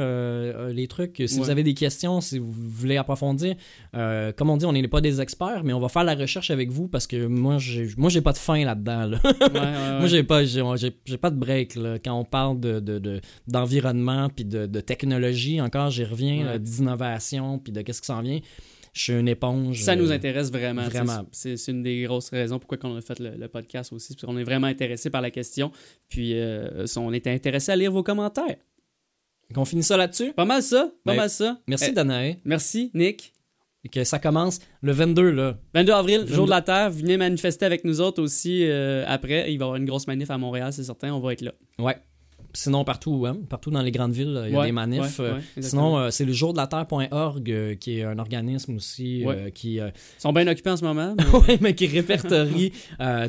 euh, les trucs. Si vous avez des questions, si vous voulez approfondir, euh, comme on dit, on n'est pas des experts, mais on va faire la recherche avec vous parce que moi, j'ai, moi, j'ai pas de fin là-dedans. là. Ouais, ouais, ouais. Moi, j'ai pas, j'ai, j'ai- pas de break là. quand on parle de, de, de- d'environnement puis de, de technologie. Encore, j'y reviens, d'innovation puis de qu'est-ce qui s'en vient. Je suis une éponge. Ça nous intéresse vraiment. vraiment. C'est c'est une des grosses raisons pourquoi on a fait le, le podcast aussi. Parce qu'on est vraiment intéressé par la question. Puis euh, on était intéressé à lire vos commentaires. Qu'on finisse ça là-dessus. Pas mal ça. Pas Ben, mal ça. Merci, Eh, Danae. Merci, Nick. Et que ça commence le 22, là. 22 avril, 22. jour de la Terre. Venez manifester avec nous autres aussi euh, après. Il va y avoir une grosse manif à Montréal, c'est certain. On va être là. Ouais. Sinon, partout, hein, partout dans les grandes villes, il y a Ouais, des manifs. ouais, Euh, ouais. Sinon, euh, c'est le jour de la Terre.org euh, qui est un organisme aussi euh, qui, Ils sont bien occupés en ce moment. mais- ouais, mais qui répertorie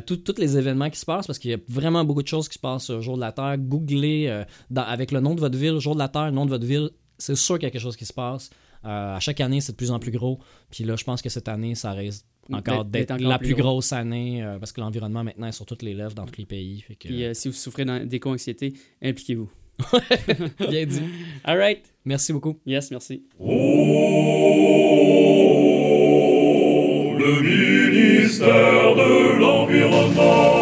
tous les événements qui se passent parce qu'il y a vraiment beaucoup de choses qui se passent au jour de la Terre. Googlez dans- avec le nom de votre ville, jour de la Terre, le nom de votre ville, c'est sûr qu'il y a quelque chose qui se passe. Euh, à chaque année, c'est de plus en plus gros. Puis là, je pense que cette année, ça reste encore la plus, grosse année euh, parce que l'environnement maintenant est sur toutes les lèvres dans tous les pays. Puis euh, si vous souffrez d'éco-anxiété, impliquez-vous. Bien dit. All right. Merci beaucoup. Yes, merci. Oh, le ministère de l'Environnement.